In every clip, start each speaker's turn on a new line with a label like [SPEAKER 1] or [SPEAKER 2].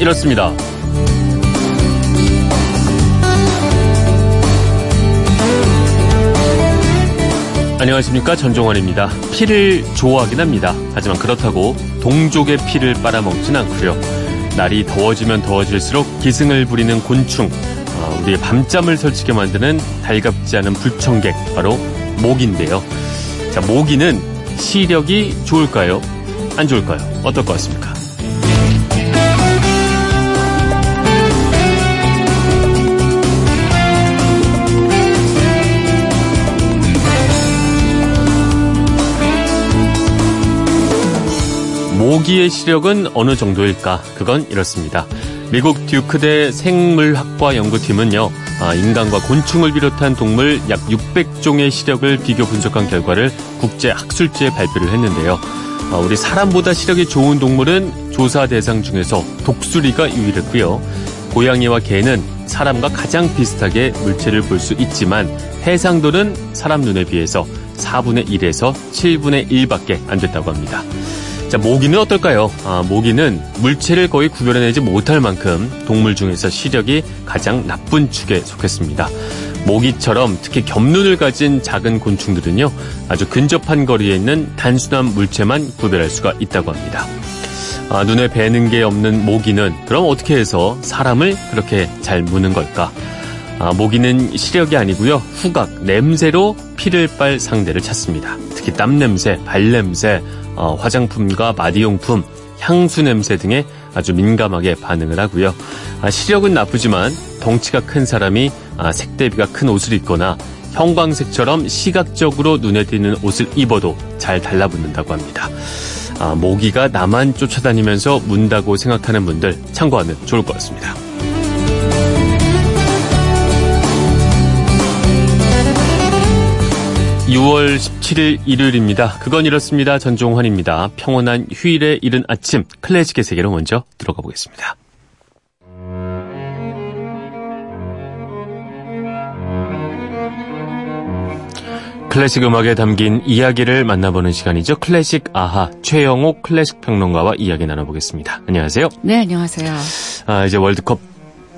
[SPEAKER 1] 이렇습니다. 안녕하십니까 전종환입니다. 피를 좋아하긴 합니다. 하지만 그렇다고 동족의 피를 빨아먹진 않고요. 날이 더워지면 더워질수록 기승을 부리는 곤충, 어, 우리의 밤잠을 설치게 만드는 달갑지 않은 불청객, 바로 모기인데요. 자, 모기는 시력이 좋을까요? 안 좋을까요? 어떨 것 같습니까? 모기의 시력은 어느 정도일까? 그건 이렇습니다. 미국 듀크대 생물학과 연구팀은요, 아, 인간과 곤충을 비롯한 동물 약 600종의 시력을 비교 분석한 결과를 국제 학술지에 발표를 했는데요. 아, 우리 사람보다 시력이 좋은 동물은 조사 대상 중에서 독수리가 유일했고요. 고양이와 개는 사람과 가장 비슷하게 물체를 볼 수 있지만 해상도는 사람 눈에 비해서 4분의 1에서 7분의 1밖에 안 됐다고 합니다. 자, 모기는 어떨까요? 아, 모기는 물체를 거의 구별해내지 못할 만큼 동물 중에서 시력이 가장 나쁜 축에 속했습니다. 모기처럼 특히 겹눈을 가진 작은 곤충들은요, 아주 근접한 거리에 있는 단순한 물체만 구별할 수가 있다고 합니다. 아, 눈에 뵈는 게 없는 모기는 그럼 어떻게 해서 사람을 그렇게 잘 무는 걸까? 아, 모기는 시력이 아니고요, 후각, 냄새로 피를 빨 상대를 찾습니다. 특히 땀 냄새, 발 냄새, 어, 화장품과 마디용품, 향수 냄새 등에 아주 민감하게 반응을 하고요. 아, 시력은 나쁘지만 덩치가 큰 사람이 아, 색대비가 큰 옷을 입거나 형광색처럼 시각적으로 눈에 띄는 옷을 입어도 잘 달라붙는다고 합니다. 아, 모기가 나만 쫓아다니면서 문다고 생각하는 분들 참고하면 좋을 것 같습니다. 6월 17일 일요일입니다. 그건 이렇습니다. 전종환입니다. 평온한 휴일의 이른 아침 클래식의 세계로 먼저 들어가 보겠습니다. 클래식 음악에 담긴 이야기를 만나보는 시간이죠. 클래식 아하 최영옥 클래식 평론가와 이야기 나눠보겠습니다. 안녕하세요.
[SPEAKER 2] 네, 안녕하세요.
[SPEAKER 1] 아, 이제 월드컵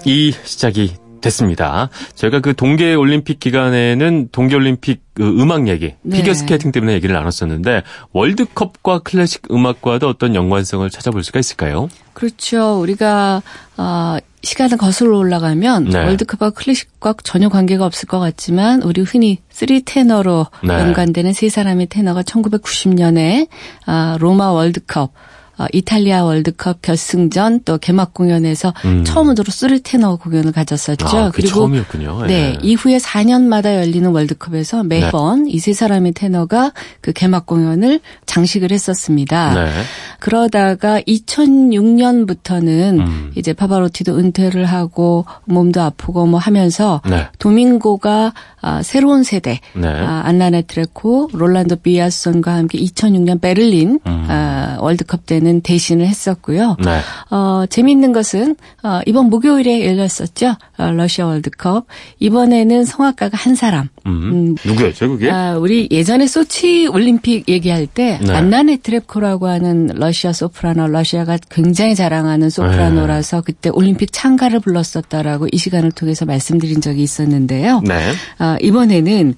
[SPEAKER 1] 이 시작이 됐습니다. 저희가 그 동계 올림픽 기간에는 동계 올림픽 그 음악 얘기, 네. 피겨 스케이팅 때문에 얘기를 나눴었는데 월드컵과 클래식 음악과도 어떤 연관성을 찾아볼 수가 있을까요?
[SPEAKER 2] 그렇죠. 우리가 어, 시간을 거슬러 올라가면 네. 월드컵과 클래식과 전혀 관계가 없을 것 같지만 우리 흔히 Three Tenor로 네. 연관되는 세 사람의 테너가 1990년에 아, 로마 월드컵 어, 이탈리아 월드컵 결승전 또 개막 공연에서 음. 처음으로 Three Tenor 공연을 가졌었죠.
[SPEAKER 1] 아, 그리고 처음이었군요.
[SPEAKER 2] 네. 네. 이후에 4년마다 열리는 월드컵에서 매번 네. 이 세 사람의 테너가 그 개막 공연을 장식을 했었습니다. 네. 그러다가 2006년부터는 음. 이제 파바로티도 은퇴를 하고 몸도 아프고 뭐 하면서 네. 도밍고가 아, 새로운 세대 네. 아, 안나 네트렙코, 롤란도 비야손과 함께 2006년 베를린 음. 아, 월드컵 때는 대신을 했었고요. 네. 어, 재미있는 것은 어, 이번 목요일에 열렸었죠. 어, 러시아 월드컵. 이번에는 성악가가 한 사람.
[SPEAKER 1] 음. 음. 누구였죠, 그게?
[SPEAKER 2] 아, 우리 예전에 소치 올림픽 얘기할 때 네. 안나 네 트레코라고 하는 러시아 소프라노, 러시아가 굉장히 자랑하는 소프라노라서 네. 그때 올림픽 참가를 불렀었다라고 이 시간을 통해서 말씀드린 적이 있었는데요. 네. 어, 이번에는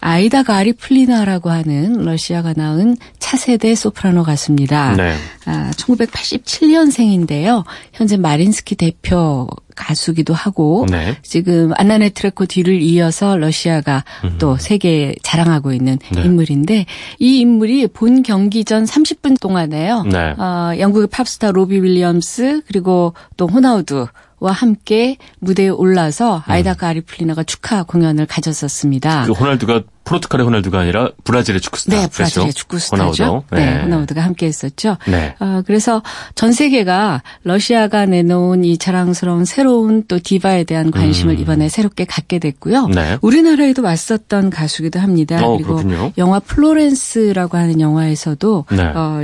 [SPEAKER 2] 아이다 가리풀리나라고 하는 러시아가 낳은 차세대 소프라노 가수입니다. 네. 아, 1987년생인데요. 현재 마린스키 대표 가수기도 하고 네. 지금 안나 네트렙코 뒤를 이어서 러시아가 음. 또 세계에 자랑하고 있는 네. 인물인데 이 인물이 본 경기 전 30분 동안에요. 네. 어, 영국의 팝스타 로비 윌리엄스 그리고 또 호나우두와 함께 무대에 올라서 음. 아이다 가리풀리나가 축하 공연을 가졌었습니다.
[SPEAKER 1] 그 호날두가 포르투갈의 호날두가 아니라 브라질의 축구스타.
[SPEAKER 2] 네, 브라질의? 축구스타죠. 호나우두. 네. 네, 호나우두가 함께 했었죠. 네. 어, 그래서 전 세계가 러시아가 내놓은 이 자랑스러운 새로운 또 디바에 대한 관심을 음. 이번에 새롭게 갖게 됐고요. 네. 우리나라에도 왔었던 가수기도 합니다. 어, 그리고 그렇군요. 영화 플로렌스라고 하는 영화에서도 네. 어,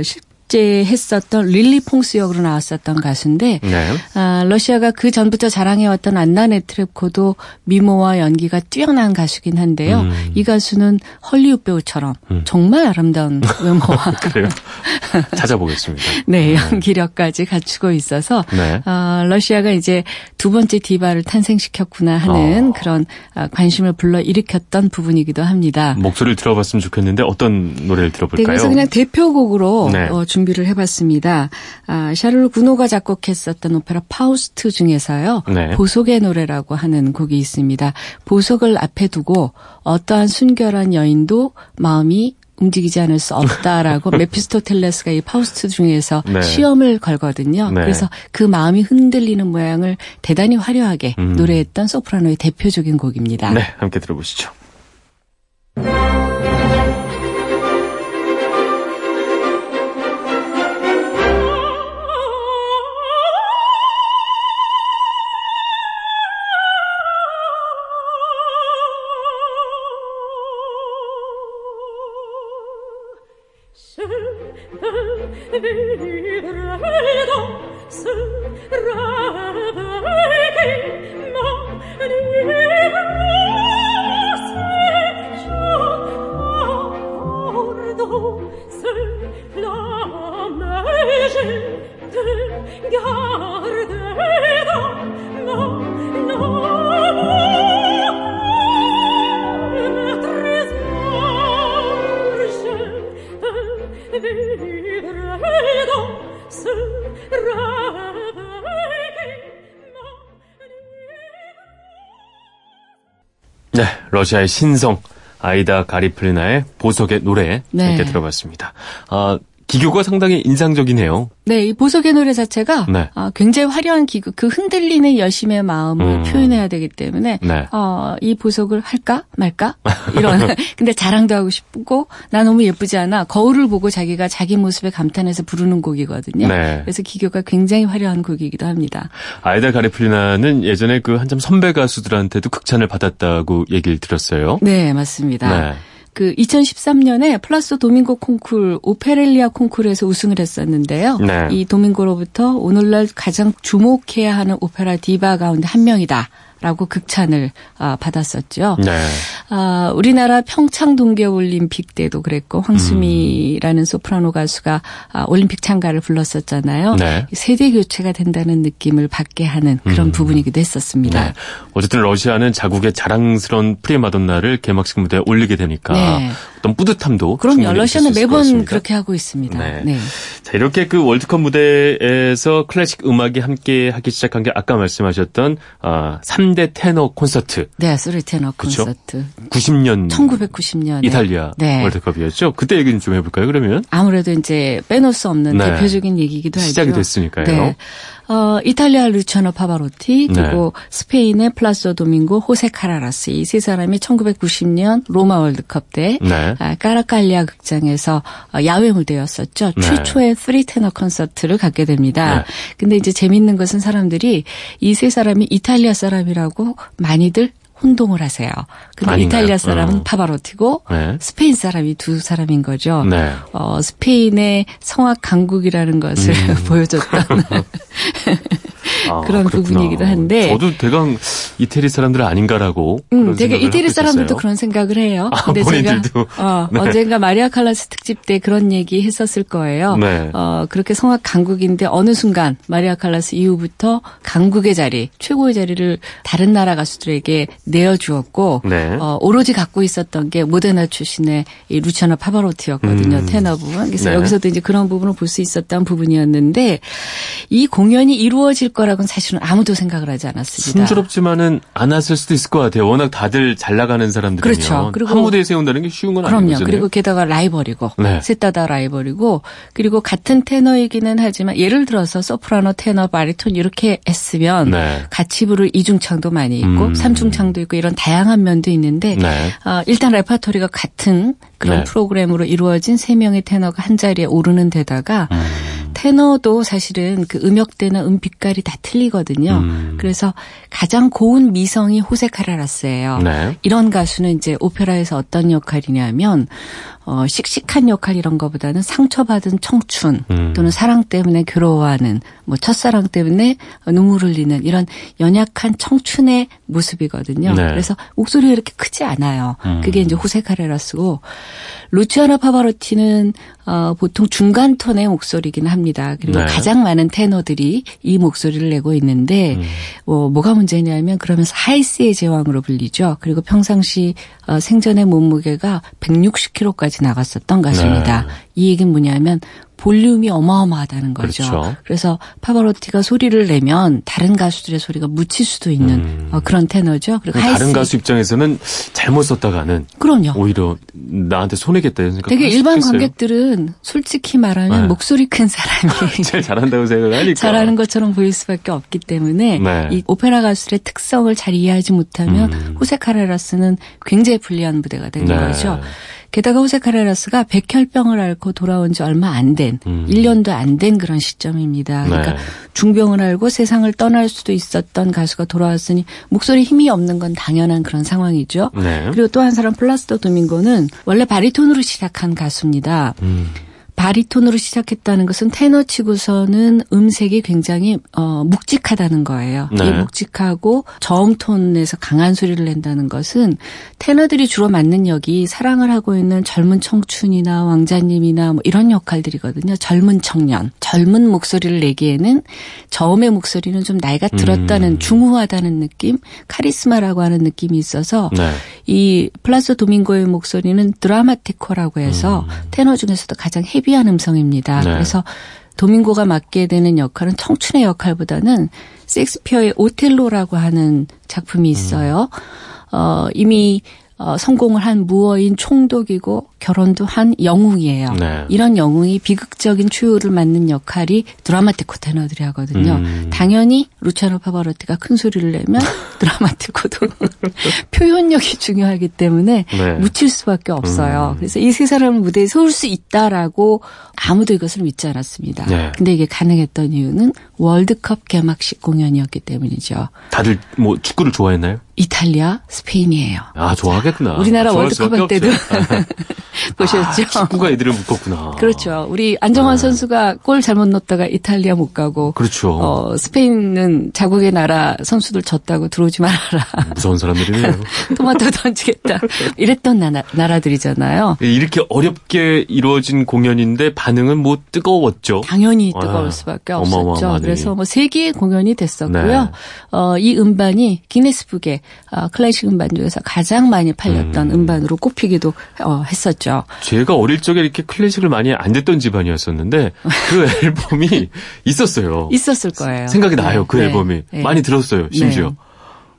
[SPEAKER 2] 했었던 릴리 퐁스 역으로 나왔었던 가수인데 네. 아, 러시아가 그 전부터 자랑해왔던 안나 네트렙코도 미모와 연기가 뛰어난 가수긴 한데요. 음. 이 가수는 헐리우드 배우처럼 음. 정말 아름다운 외모와
[SPEAKER 1] 그래요. 찾아보겠습니다.
[SPEAKER 2] 네, 네, 연기력까지 갖추고 있어서 네. 어, 러시아가 이제 두 번째 디바를 탄생시켰구나 하는 어. 그런 아, 관심을 불러 일으켰던 부분이기도 합니다.
[SPEAKER 1] 목소리를 들어봤으면 좋겠는데 어떤 노래를 들어볼까요? 네,
[SPEAKER 2] 그래서 그냥 대표곡으로 네. 어, 준비를 해봤습니다. 아, 샤를 구노가 작곡했었던 오페라 파우스트 중에서요. 네. 보석의 노래라고 하는 곡이 있습니다. 보석을 앞에 두고 어떠한 순결한 여인도 마음이 움직이지 않을 수 없다라고 메피스토펠레스가 이 파우스트 중에서 네. 시험을 걸거든요. 네. 그래서 그 마음이 흔들리는 모양을 대단히 화려하게 음. 노래했던 소프라노의 대표적인 곡입니다.
[SPEAKER 1] 네, 함께 들어보시죠. 러시아의 신성 아이다 가리플리나의 보석의 노래 네. 이렇게 들어봤습니다. 아, 기교가 상당히 인상적이네요.
[SPEAKER 2] 네, 이 보석의 노래 자체가 네. 어, 굉장히 화려한 기교, 그 흔들리는 열심의 마음을 음. 표현해야 되기 때문에 네. 어, 이 보석을 할까 말까 이런. 근데 자랑도 하고 싶고 나 너무 예쁘지 않아 거울을 보고 자기가 자기 모습에 감탄해서 부르는 곡이거든요. 네. 그래서 기교가 굉장히 화려한 곡이기도 합니다.
[SPEAKER 1] 아이다 가리풀리나는 예전에 그 한참 선배 가수들한테도 극찬을 받았다고 얘기를 들었어요.
[SPEAKER 2] 네, 맞습니다. 네. 그 2013년에 플라시도 도밍고 콩쿨 오페랄리아 콩쿨에서 우승을 했었는데요. 네. 이 도밍고로부터 오늘날 가장 주목해야 하는 오페라 디바 가운데 한 명이다. 라고 극찬을 아, 받았었죠. 네. 아, 우리나라 평창 동계올림픽 때도 그랬고 황수미라는 음. 소프라노 가수가 아, 올림픽 참가를 불렀었잖아요. 네. 세대 교체가 된다는 느낌을 받게 하는 그런 음. 부분이기도 했었습니다. 네.
[SPEAKER 1] 어쨌든 러시아는 자국의 자랑스러운 프리마돈나를 개막식 무대에 올리게 되니까 네. 어떤 뿌듯함도
[SPEAKER 2] 그럼 러시아는 매번 그렇게 하고 있습니다. 네. 네.
[SPEAKER 1] 자 이렇게 그 월드컵 무대에서 클래식 음악이 함께 하기 시작한 게 아까 말씀하셨던 아, 3대 테너 콘서트.
[SPEAKER 2] 네, 소리 테너 콘서트.
[SPEAKER 1] 90년
[SPEAKER 2] 1990년
[SPEAKER 1] 이탈리아 네. 월드컵이었죠. 그때 얘기는 좀 해볼까요? 그러면
[SPEAKER 2] 아무래도 이제 빼놓을 수 없는 네. 대표적인 얘기기도 하죠.
[SPEAKER 1] 시작이 됐으니까요. 네.
[SPEAKER 2] 어, 이탈리아 루치아노 파바로티 그리고 네. 스페인의 플라시도 도밍고 호세 카레라스 이 세 사람이 1990년 로마 월드컵 때 네. 아, 카라칼라 극장에서 어, 야외 무대였었죠. 네. 최초의 three 테너 콘서트를 갖게 됩니다. 네. 근데 이제 재밌는 것은 사람들이 이 세 사람이 이탈리아 사람이라고 많이들 혼동을 하세요. 근데 아닌가요? 이탈리아 사람은 어. 파바로티고 네. 스페인 사람이 두 사람인 거죠. 네. 어, 스페인의 성악 강국이라는 것을 음. 보여줬던 아, 그런 그렇구나. 부분이기도 한데
[SPEAKER 1] 저도 대강 이태리 사람들 아닌가라고
[SPEAKER 2] 음, 되게 이태리 사람들도 그런 생각을 해요.
[SPEAKER 1] 아, 근데 본인들도.
[SPEAKER 2] 제가 어, 네. 언젠가 마리아 칼라스 특집 때 그런 얘기 했었을 거예요. 네. 어, 그렇게 성악 강국인데 어느 순간 마리아 칼라스 이후부터 강국의 자리, 최고의 자리를 다른 나라 가수들에게 내어주었고 네. 어, 오로지 갖고 있었던 게 모데나 출신의 이 루치아노 파바로티였거든요. 음. 테너 부분. 그래서 네. 여기서도 이제 그런 부분을 볼 수 있었던 부분이었는데 이 공연이 이루어질 거라고 는 사실은 아무도 생각을 하지 않았습니다.
[SPEAKER 1] 순조롭지만은 않았을 수도 있을 것 같아요. 워낙 다들 잘 나가는 사람들이면 그렇죠. 그리고 한 무대에 세운다는 게 쉬운 건
[SPEAKER 2] 그럼요.
[SPEAKER 1] 아니거든요.
[SPEAKER 2] 그리고 게다가 라이벌이고 네. 셋다 다 라이벌이고 그리고 같은 테너이기는 하지만 예를 들어서 소프라노, 테너, 바리톤 이렇게 했으면 네. 같이 부를 이중창도 많이 있고 음. 삼중창도 있고 이런 다양한 면도 있는데 네. 어, 일단 레파토리가 같은 그런 네. 프로그램으로 이루어진 세 명의 테너가 한 자리에 오르는 데다가 음. 테너도 사실은 그 음역대나 음빛깔이 다 틀리거든요. 음. 그래서 가장 고운 미성이 호세 카라라스예요. 네. 이런 가수는 이제 오페라에서 어떤 역할이냐면 어, 씩씩한 역할 이런 거보다는 상처받은 청춘 음. 또는 사랑 때문에 괴로워하는 뭐 첫사랑 때문에 눈물을 흘리는 이런 연약한 청춘의 모습이거든요. 네. 그래서 목소리가 이렇게 크지 않아요. 음. 그게 이제 호세 카레라스고 루치아나 파바로티는 어, 보통 중간 톤의 목소리긴 합니다. 그리고 네. 가장 많은 테너들이 이 목소리를 내고 있는데 음. 어, 뭐가 문제냐면 그러면서 하이스의 제왕으로 불리죠. 그리고 평상시 어, 생전의 몸무게가 160kg까지 나갔었던 가수입니다. 네. 이 얘기는 뭐냐면 볼륨이 어마어마하다는 거죠. 그렇죠. 그래서 파바로티가 소리를 내면 다른 가수들의 소리가 묻힐 수도 있는 음. 어, 그런 테너죠.
[SPEAKER 1] 그리고 다른 가수 입장에서는 잘못 썼다가는 그럼요. 오히려 나한테 손해겠다 이런 생각.
[SPEAKER 2] 되게 일반 있겠어요. 관객들은 솔직히 말하면 네. 목소리 큰 사람이
[SPEAKER 1] 제일 잘한다고 생각하니까
[SPEAKER 2] 잘하는 것처럼 보일 수밖에 없기 때문에 네. 이 오페라 가수들의 특성을 잘 이해하지 못하면 음. 호세 카레라스는 굉장히 불리한 무대가 되는 네. 거죠. 게다가 호세 카레라스가 백혈병을 앓고 돌아온 지 얼마 안 된, 음. 1년도 안 된 그런 시점입니다. 그러니까 네. 중병을 앓고 세상을 떠날 수도 있었던 가수가 돌아왔으니 목소리 힘이 없는 건 당연한 그런 상황이죠. 네. 그리고 또 한 사람 플라스도 도밍고는 원래 바리톤으로 시작한 가수입니다. 음. 바리톤으로 시작했다는 것은 테너 치고서는 음색이 굉장히 어, 묵직하다는 거예요. 네. 이 묵직하고 저음톤에서 강한 소리를 낸다는 것은 테너들이 주로 맡는 역이 사랑을 하고 있는 젊은 청춘이나 왕자님이나 뭐 이런 역할들이거든요. 젊은 청년, 젊은 목소리를 내기에는 저음의 목소리는 좀 나이가 들었다는 음. 중후하다는 느낌, 카리스마라고 하는 느낌이 있어서 네. 이 플라시도 도밍고의 목소리는 drammatico라고 해서 음. 테너 중에서도 가장 heavy한 음성입니다. 네. 그래서 도밍고가 맡게 되는 역할은 청춘의 역할보다는 섹스피어의 오텔로라고 하는 작품이 있어요. 음. 어, 이미 어, 성공을 한 무어인 총독이고 결혼도 한 영웅이에요. 네. 이런 영웅이 비극적인 추유를 맡는 역할이 드라마티코 테너들이 하거든요. 음. 당연히 루차노 파바로티가 큰 소리를 내면 드라마티코도 표현력이 중요하기 때문에 네. 묻힐 수밖에 없어요. 음. 그래서 이 세 사람을 무대에 세울 수 있다라고 아무도 이것을 믿지 않았습니다. 네. 근데 이게 가능했던 이유는 월드컵 개막식 공연이었기 때문이죠.
[SPEAKER 1] 다들 뭐 축구를 좋아했나요?
[SPEAKER 2] 이탈리아, 스페인이에요.
[SPEAKER 1] 아, 좋아하겠구나.
[SPEAKER 2] 우리나라 월드컵 할 때도 보셨죠? 아,
[SPEAKER 1] 축구가 애들을 묶었구나.
[SPEAKER 2] 그렇죠. 우리 안정환 네. 선수가 골 잘못 넣었다가 이탈리아 못 가고.
[SPEAKER 1] 그렇죠.
[SPEAKER 2] 어, 스페인은 자국의 나라 선수들 졌다고 들어오지 말아라.
[SPEAKER 1] 무서운 사람들이네요.
[SPEAKER 2] 토마토 던지겠다. 이랬던 나라, 나라들이잖아요.
[SPEAKER 1] 이렇게 어렵게 이루어진 공연인데 반응은 뭐 뜨거웠죠.
[SPEAKER 2] 당연히 뜨거울 아, 수밖에 없었죠. 그래서 뭐 세계의 공연이 됐었고요. 네. 어, 이 음반이 기네스북에 어, 클래식 음반 중에서 가장 많이 팔렸던 음. 반으로 꼽히기도 어, 했었죠.
[SPEAKER 1] 제가 어릴 적에 이렇게 클래식을 많이 안 듣던 집안이었었는데 그 앨범이 있었어요.
[SPEAKER 2] 있었을 거예요.
[SPEAKER 1] 생각이 나요. 그 네. 앨범이 네. 많이 들었어요. 심지어.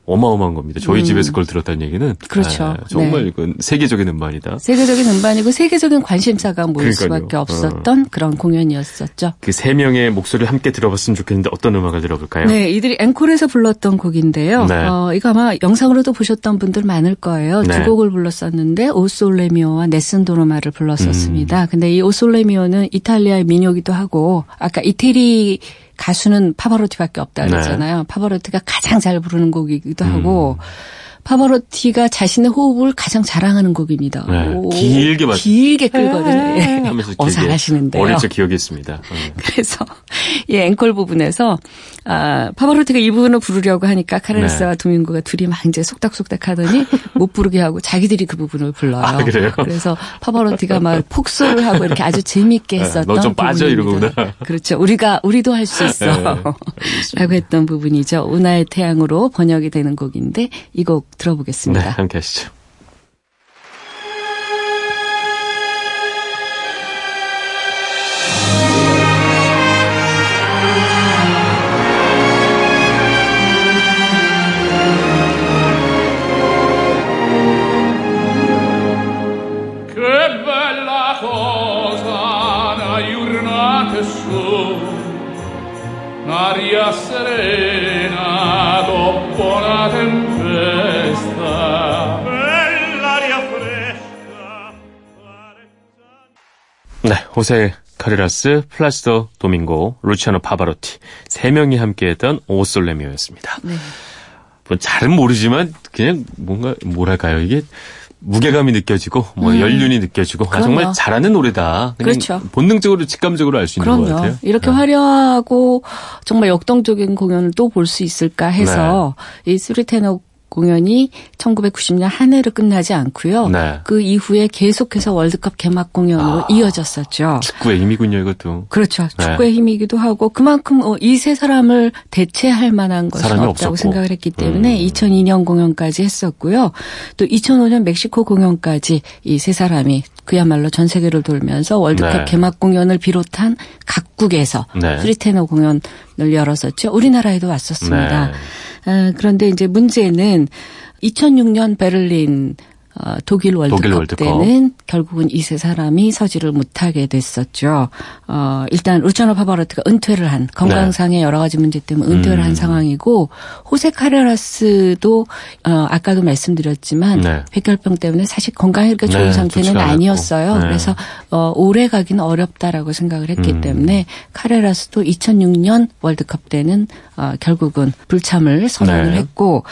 [SPEAKER 1] 네. 어마어마한 겁니다. 저희 음. 집에서 그걸 들었다는 얘기는
[SPEAKER 2] 그렇죠. 아,
[SPEAKER 1] 정말 네. 이건 세계적인 음반이다.
[SPEAKER 2] 세계적인 음반이고 세계적인 관심사가 모일 그러니까요. 수밖에 없었던 어. 그런 공연이었었죠.
[SPEAKER 1] 그 세 명의 목소리를 함께 들어봤으면 좋겠는데 어떤 음악을 들어볼까요?
[SPEAKER 2] 네, 이들이 앵콜에서 불렀던 곡인데요. 네. 어, 이거 아마 영상으로도 보셨던 분들 많을 거예요. 네. 두 곡을 불렀었는데 오솔레미오와 네슨 도로마를 불렀었습니다. 음. 근데 이 오솔레미오는 이탈리아의 민요기도 하고 아까 이태리 가수는 파바로티밖에 없다 그랬잖아요. 네. 파바로티가 가장 잘 부르는 곡이기도 음. 하고 파바로티가 자신의 호흡을 가장 자랑하는 곡입니다.
[SPEAKER 1] 네, 오, 길게 맞
[SPEAKER 2] 길게 끌거든요. 네. 하면서 어, 잘하시는데요.
[SPEAKER 1] 어릴 적 기억이 있습니다.
[SPEAKER 2] 네. 그래서 이 앵콜 부분에서 아, 파바로티가 이 부분을 부르려고 하니까 카레르스와 네. 도밍고가 둘이 막 이제 속닥속닥 하더니 못 부르게 하고 자기들이 그 부분을 불러요.
[SPEAKER 1] 아, 그래요?
[SPEAKER 2] 그래서 파바로티가 막 폭소를 하고 이렇게 아주 재미있게 네, 했었던
[SPEAKER 1] 너좀 빠져 이러구나.
[SPEAKER 2] 그렇죠. 우리가 우리도 할 수 있어. 네, 라고 했던 부분이죠. 운하의 태양으로 번역이 되는 곡인데 이곡 들어보겠습니다.
[SPEAKER 1] 네, 함께 하시죠. 호세 카레라스, 플라시도 도밍고, 루치아노 파바로티 세 명이 함께했던 오솔레미오였습니다. 네. 뭐 잘은 모르지만 그냥 뭔가 뭐랄까요 이게 무게감이 느껴지고 뭐 음. 연륜이 느껴지고 아, 정말 잘하는 노래다.
[SPEAKER 2] 그렇죠.
[SPEAKER 1] 본능적으로 직감적으로 알 수 있는 그럼요. 것 같아요.
[SPEAKER 2] 이렇게 네. 화려하고 정말 역동적인 공연을 또 볼 수 있을까 해서 네. 이 three 테너 공연이 1990년 한 해로 끝나지 않고요. 네. 그 이후에 계속해서 월드컵 개막 공연으로 아, 이어졌었죠.
[SPEAKER 1] 축구의 힘이군요, 이것도.
[SPEAKER 2] 그렇죠. 네. 축구의 힘이기도 하고 그만큼 어, 이세 사람을 대체할 만한 것이 없다고 없었고. 생각을 했기 때문에 음. 2002년 공연까지 했었고요. 또 2005년 멕시코 공연까지 이 세 사람이 그야말로 전 세계를 돌면서 월드컵 네. 개막 공연을 비롯한 각국에서 네. 프리테너 공연 을 열었었죠. 우리나라에도 왔었습니다. 네. 아, 그런데 이제 문제는 2006년 베를린 어, 독일 월드컵, 독일 월드컵, 때는 결국은 이 세 사람이 서지를 못하게 됐었죠. 어, 일단 루차노 파바로트가 은퇴를 한 건강상의 네. 여러 가지 문제 때문에 은퇴를 음. 한 상황이고 호세 카레라스도 어, 아까도 말씀드렸지만 네. 백혈병 때문에 사실 건강이 그렇게 좋은 네, 상태는 아니었어요. 네. 그래서 어, 오래 가기는 어렵다라고 생각을 했기 음. 때문에 카레라스도 2006년 월드컵 때는 어, 결국은 불참을 선언을 네. 했고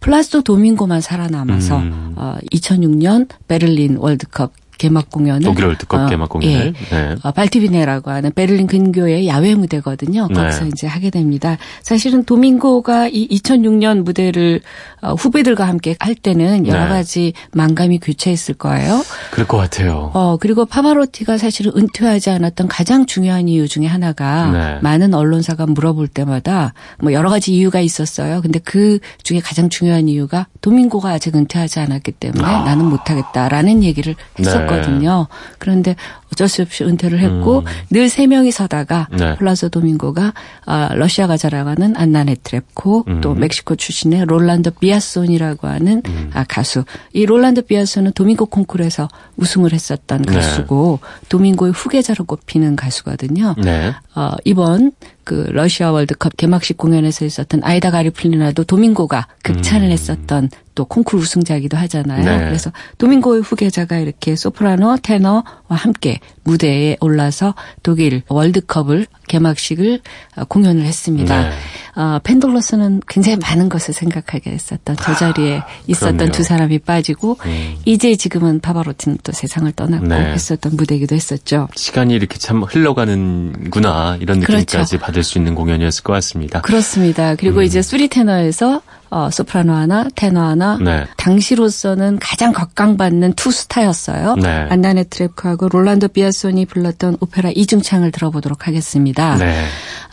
[SPEAKER 2] 플라시도 도밍고만 살아남아서 음. 어, 2006년 베를린 월드컵 개막 공연을
[SPEAKER 1] 독일 월드컵 어, 개막 공연을 예,
[SPEAKER 2] 네. 어, 발트뷔네라고 하는 베를린 근교의 야외 무대거든요. 네. 거기서 네. 이제 하게 됩니다. 사실은 도밍고가 이 2006년 무대를 어, 후배들과 함께 할 때는 여러 네. 가지 만감이 교차했을 거예요.
[SPEAKER 1] 그럴 것 같아요.
[SPEAKER 2] 어 그리고 파바로티가 사실은 은퇴하지 않았던 가장 중요한 이유 중에 하나가 네. 많은 언론사가 물어볼 때마다 뭐 여러 가지 이유가 있었어요. 근데 그 중에 가장 중요한 이유가 도밍고가 아직 은퇴하지 않았기 때문에 아. 나는 못하겠다라는 얘기를 했었거든요. 있었거든요. 네. 그런데 어쩔 수 없이 은퇴를 했고 음. 늘 세 명이 서다가 네. 플라시도 도밍고가 아, 러시아가 자랑하는 안나 네트렙코 음. 또 멕시코 출신의 롤란도 비아손이라고 하는 음. 아, 가수. 이 롤란도 비아손은 도밍고 콩쿠르에서 우승을 했었던 네. 가수고 도밍고의 후계자로 꼽히는 가수거든요. 네. 어, 이번 그 러시아 월드컵 개막식 공연에서 있었던 아이다 가리플리나도 도밍고가 극찬을 음. 했었던 또 콩쿠르 우승자이기도 하잖아요. 네. 그래서 도밍고의 후계자가 이렇게 소프라노, 테너와 함께 무대에 올라서 독일 월드컵을 개막식을 어, 공연을 했습니다. 네. 어, 펜돌로스는 굉장히 많은 것을 생각하게 했었던 저 자리에 아, 있었던 그럼요. 두 사람이 빠지고 음. 이제 지금은 파바로티는 또 세상을 떠났고 네. 했었던 무대이기도 했었죠.
[SPEAKER 1] 시간이 이렇게 참 흘러가는구나 이런 느낌까지 그렇죠. 받을 수 있는 공연이었을 것 같습니다.
[SPEAKER 2] 그렇습니다. 그리고 음. 이제 three 테너에서 어, 소프라노 하나, 테너 하나. 네. 당시로서는 가장 각광받는 two 스타였어요. 네. 안나 네트렙코하고 롤란도 비아손이 불렀던 오페라 이중창을 들어보도록 하겠습니다. 네.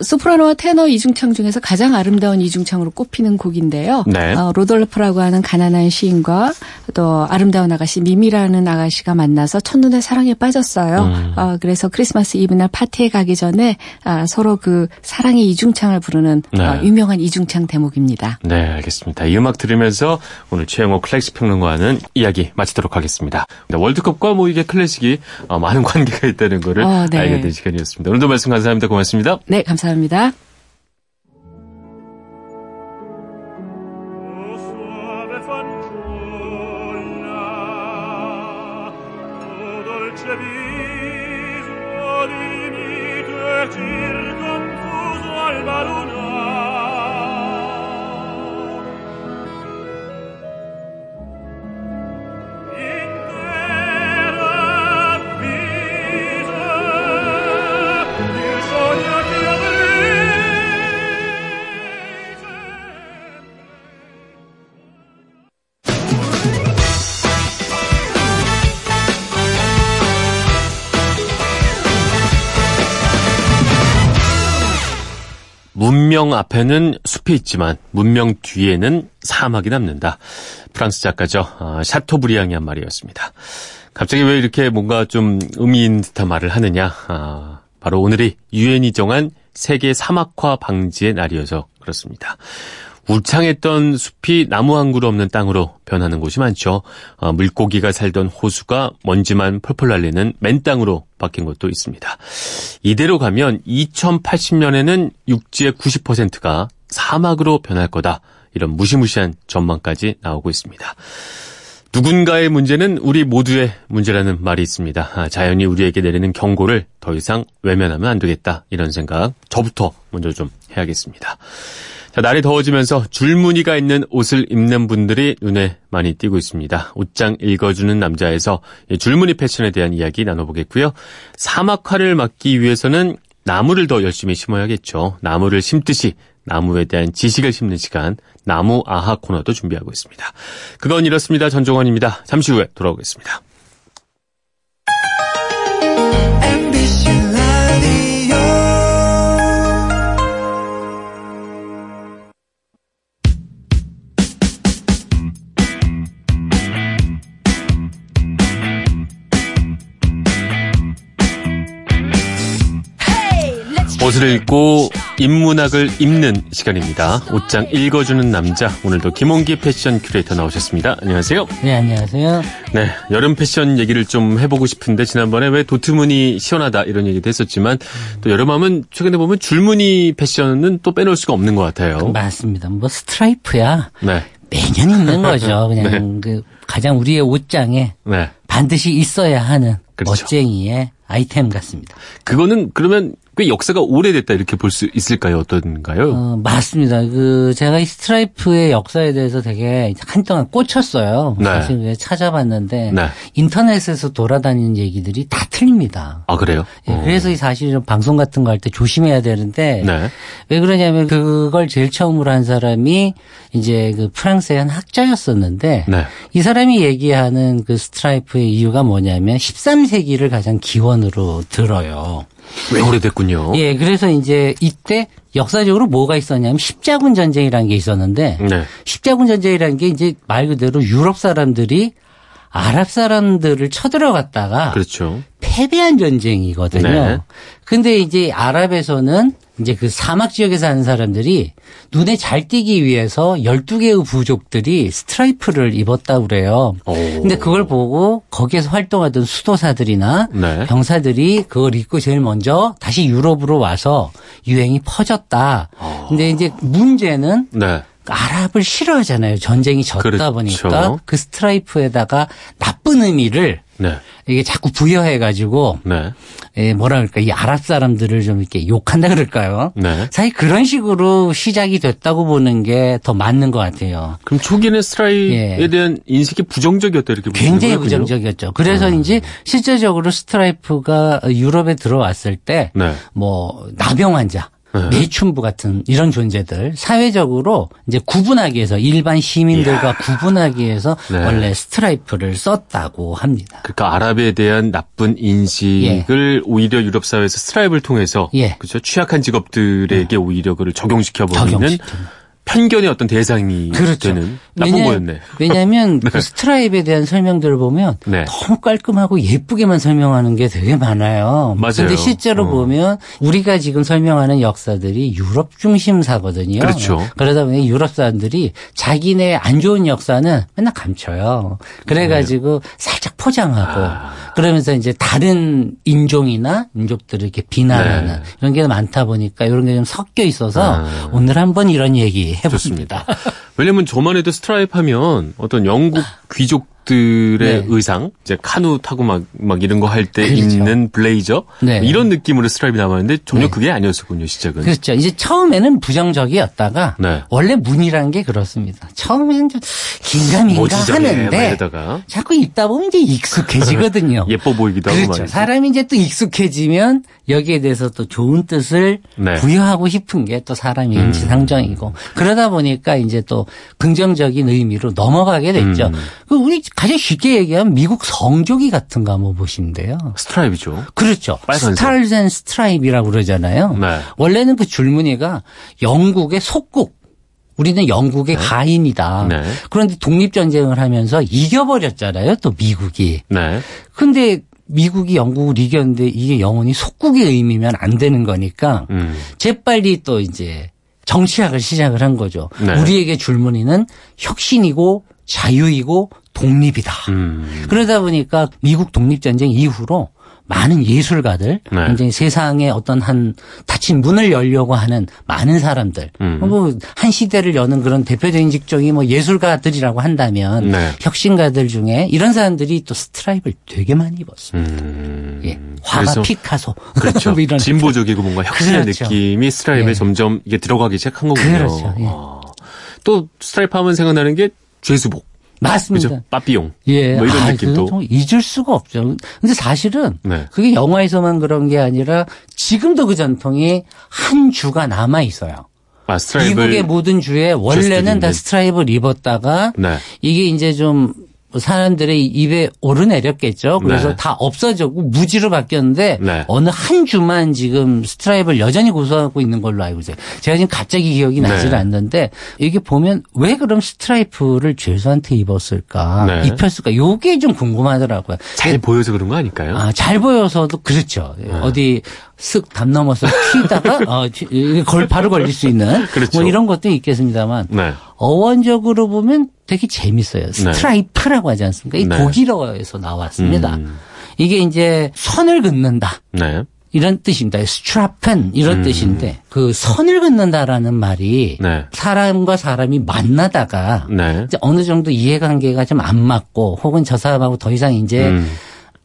[SPEAKER 2] 소프라노와 테너 이중창 중에서 가장 아름다운 이중창으로 꼽히는 곡인데요. 네. 어, 로돌포라고 하는 가난한 시인과 또 아름다운 아가씨 미미라는 아가씨가 만나서 첫눈에 사랑에 빠졌어요. 음. 어, 그래서 크리스마스 이브날 파티에 가기 전에 아, 서로 그 사랑의 이중창을 부르는 네. 어, 유명한 이중창 대목입니다.
[SPEAKER 1] 네, 알겠습니다. 이 음악 들으면서 오늘 최영호 클래식 평론가와는 이야기 마치도록 하겠습니다. 월드컵과 뭐 이게 클래식이 어, 많은 관계가 있다는 것을 어, 네. 알게 된 시간이었습니다. 오늘도 말씀 감사합니다. 고맙습니다.
[SPEAKER 2] 네, 감사합니다.
[SPEAKER 1] 앞에는 숲이 있지만 문명 뒤에는 사막이 남는다. 프랑스 작가죠. 어, 샤토브리앙이 한 말이었습니다. 갑자기 왜 이렇게 뭔가 좀 의미 있는 듯한 말을 하느냐. 아, 바로 오늘이 유엔이 정한 세계 사막화 방지의 날이어서 그렇습니다. 울창했던 숲이 나무 한 그루 없는 땅으로 변하는 곳이 많죠. 어, 물고기가 살던 호수가 먼지만 펄펄 날리는 맨 땅으로 바뀐 곳도 있습니다. 이대로 가면 2080년에는 육지의 90%가 사막으로 변할 거다. 이런 무시무시한 전망까지 나오고 있습니다. 누군가의 문제는 우리 모두의 문제라는 말이 있습니다. 아, 자연이 우리에게 내리는 경고를 더 이상 외면하면 안 되겠다. 이런 생각 저부터 먼저 좀 해야겠습니다. 자, 날이 더워지면서 줄무늬가 있는 옷을 입는 분들이 눈에 많이 띄고 있습니다. 옷장 읽어주는 남자에서 줄무늬 패션에 대한 이야기 나눠보겠고요. 사막화를 막기 위해서는 나무를 더 열심히 심어야겠죠. 나무를 심듯이 나무에 대한 지식을 심는 시간 나무 아하 코너도 준비하고 있습니다. 그건 이렇습니다. 전종원입니다. 잠시 후에 돌아오겠습니다. 옷을 읽고 인문학을 읽는 시간입니다. 옷장 읽어주는 남자 오늘도 김홍기 패션 큐레이터 나오셨습니다. 안녕하세요.
[SPEAKER 3] 네 안녕하세요.
[SPEAKER 1] 네 여름 패션 얘기를 좀 해보고 싶은데 지난번에 왜 도트무늬 시원하다 이런 얘기도 했었지만 또 여름하면 최근에 보면 줄무늬 패션은 또 빼놓을 수가 없는 것 같아요.
[SPEAKER 3] 맞습니다. 뭐 스트라이프야. 네. 매년 있는 거죠. 그냥 네. 그 가장 우리의 옷장에 네. 반드시 있어야 하는 그렇죠. 멋쟁이의 아이템 같습니다.
[SPEAKER 1] 그거는 그러면 꽤 역사가 오래됐다 이렇게 볼 수 있을까요? 어떤가요? 어,
[SPEAKER 3] 맞습니다. 그 제가 이 스트라이프의 역사에 대해서 되게 한동안 꽂혔어요. 네. 사실 찾아봤는데 네. 인터넷에서 돌아다니는 얘기들이 다 틀립니다.
[SPEAKER 1] 아 그래요?
[SPEAKER 3] 예, 그래서 사실 방송 같은 거 할 때 조심해야 되는데 네. 왜 그러냐면 그걸 제일 처음으로 한 사람이 이제 그 프랑스의 한 학자였었는데 네. 이 사람이 얘기하는 그 스트라이프의 이유가 뭐냐면 13세기를 가장 기원으로 들어요.
[SPEAKER 1] 꽤 오래됐군요.
[SPEAKER 3] 예, 그래서 이제 이때 역사적으로 뭐가 있었냐면 십자군 전쟁이라는 게 있었는데 네. 십자군 전쟁이라는 게 이제 말 그대로 유럽 사람들이 아랍 사람들을 쳐들어갔다가 그렇죠. 패배한 전쟁이거든요. 네. 근데 이제 아랍에서는 이제 그 사막 지역에 사는 사람들이 눈에 잘 띄기 위해서 12개의 부족들이 스트라이프를 입었다 그래요. 오. 근데 그걸 보고 거기에서 활동하던 수도사들이나 네. 병사들이 그걸 입고 제일 먼저 다시 유럽으로 와서 유행이 퍼졌다. 오. 근데 이제 문제는 네. 아랍을 싫어하잖아요. 전쟁에 졌다 그렇죠. 보니까 그 스트라이프에다가 나쁜 의미를 네. 이게 자꾸 부여해가지고 네. 예, 뭐라 그럴까 이 아랍 사람들을 좀 이렇게 욕한다 그럴까요? 네. 사실 그런 식으로 시작이 됐다고 보는 게 더 맞는 것 같아요.
[SPEAKER 1] 그럼 초기는 스트라이프에 예. 대한 인식이 부정적이었다 이렇게
[SPEAKER 3] 굉장히 거군요? 부정적이었죠. 그래서 음. 실제적으로 스트라이프가 유럽에 들어왔을 때뭐 네. 나병 환자 네. 매춘부 같은 이런 존재들 사회적으로 이제 구분하기 위해서 일반 시민들과 이야. 구분하기 위해서 네. 원래 스트라이프를 썼다고 합니다.
[SPEAKER 1] 그러니까 아랍에 대한 나쁜 인식을 예. 오히려 유럽 사회에서 스트라이프를 통해서 예. 그렇죠 취약한 직업들에게 네. 오히려 그를 적용시켜 버리는 편견의 어떤 대상이 그렇죠. 되는 나쁜 왜냐, 거였네.
[SPEAKER 3] 왜냐하면 네. 그 스트라이프에 대한 설명들을 보면 네. 너무 깔끔하고 예쁘게만 설명하는 게 되게 많아요.
[SPEAKER 1] 맞아요. 근데
[SPEAKER 3] 실제로 어. 보면 우리가 지금 설명하는 역사들이 유럽 중심사거든요.
[SPEAKER 1] 그렇죠.
[SPEAKER 3] 그러다 보니 유럽 사람들이 자기네 안 좋은 역사는 맨날 감춰요. 그래가지고 네. 살짝 포장하고 아. 그러면서 이제 다른 인종이나 민족들을 이렇게 비난하는 네. 이런 게 많다 보니까 이런 게 좀 섞여 있어서 아. 오늘 한번 이런 얘기 해봤습니다.
[SPEAKER 1] 왜냐면 저만 해도 스트라이프 하면 어떤 영국 귀족 들의 네. 의상, 이제 카누 타고 막, 막 이런 거 할때 그렇죠. 입는 블레이저 네. 이런 느낌으로 스트라이프 나왔는데 전혀 네. 그게 아니었었군요 시작은.
[SPEAKER 3] 그렇죠. 이제 처음에는 부정적이었다가 네. 원래 무늬라는 게 그렇습니다. 처음에는 좀 긴가민가 하는데 자꾸 입다 보면 이제 익숙해지거든요.
[SPEAKER 1] 예뻐 보이기도 하고
[SPEAKER 3] 그렇죠. 사람이 이제 또 익숙해지면 여기에 대해서 또 좋은 뜻을 네. 부여하고 싶은 게 또 사람의 음. 인지상정이고 그러다 보니까 이제 또 긍정적인 의미로 넘어가게 됐죠. 음. 그 우리 가장 쉽게 얘기하면 미국 성조기 같은 거 한번 보시면 돼요.
[SPEAKER 1] 스트라이프죠.
[SPEAKER 3] 그렇죠. Stars and Stripes라고 그러잖아요. 네. 원래는 그 줄무늬가 영국의 속국 우리는 영국의 네. 가인이다. 네. 그런데 독립전쟁을 하면서 이겨버렸잖아요. 또 미국이. 네. 근데 미국이 영국을 이겼는데 이게 영원히 속국의 의미면 안 되는 거니까 음. 재빨리 또 이제 정치학을 시작을 한 거죠. 네. 우리에게 줄무늬는 혁신이고 자유이고 독립이다. 음. 그러다 보니까 미국 독립전쟁 이후로 많은 예술가들, 네. 굉장히 세상에 어떤 한 닫힌 문을 열려고 하는 많은 사람들, 음. 뭐한 시대를 여는 그런 대표적인 직종이 뭐 예술가들이라고 한다면 네. 혁신가들 중에 이런 사람들이 또 스트라이프를 되게 많이 입었습니다. 음. 예. 화가 피카소.
[SPEAKER 1] 그렇죠. 뭐 이런 진보적이고 뭔가 혁신의 그렇죠. 느낌이 스트라이프에 예. 점점 이게 들어가기 시작한 거군요.
[SPEAKER 3] 그렇죠. 예. 아.
[SPEAKER 1] 또 스트라이프 하면 생각나는 게 죄수복.
[SPEAKER 3] 맞습니다. 그죠?
[SPEAKER 1] 빠삐용. 예. 뭐 이런 아, 느낌도.
[SPEAKER 3] 잊을 수가 없죠. 근데 사실은 네. 그게 영화에서만 그런 게 아니라 지금도 그 전통이 한 주가 남아 있어요. 아, 미국의 모든 주에 원래는 다 스트라이프를 입었다가 네. 이게 이제 좀 사람들의 입에 오르내렸겠죠. 그래서 네. 다 없어졌고 무지로 바뀌었는데 네. 어느 한 주만 지금 스트라이프를 여전히 고수하고 있는 걸로 알고 있어요. 제가 지금 갑자기 기억이 나질 네. 않는데 이게 보면 왜 그럼 스트라이프를 죄수한테 입었을까? 네. 입혔을까? 요게 좀 궁금하더라고요.
[SPEAKER 1] 잘 보여서 그런 거 아닐까요?
[SPEAKER 3] 아, 잘 보여서도 그렇죠. 네. 어디 쓱 담 넘어서 튀다가 어, 걸 바로 걸릴 수 있는 그렇죠. 뭐 이런 것도 있겠습니다만 네. 어원적으로 보면 되게 재밌어요. 네. 스트라이프라고 하지 않습니까? 이 네. 독일어에서 나왔습니다. 음. 이게 이제 선을 긋는다. 네. 이런 뜻입니다. strafen 이런 음. 뜻인데 그 선을 긋는다라는 말이 네. 사람과 사람이 만나다가 네. 이제 어느 정도 이해관계가 좀 안 맞고 혹은 저 사람하고 더 이상 이제 음.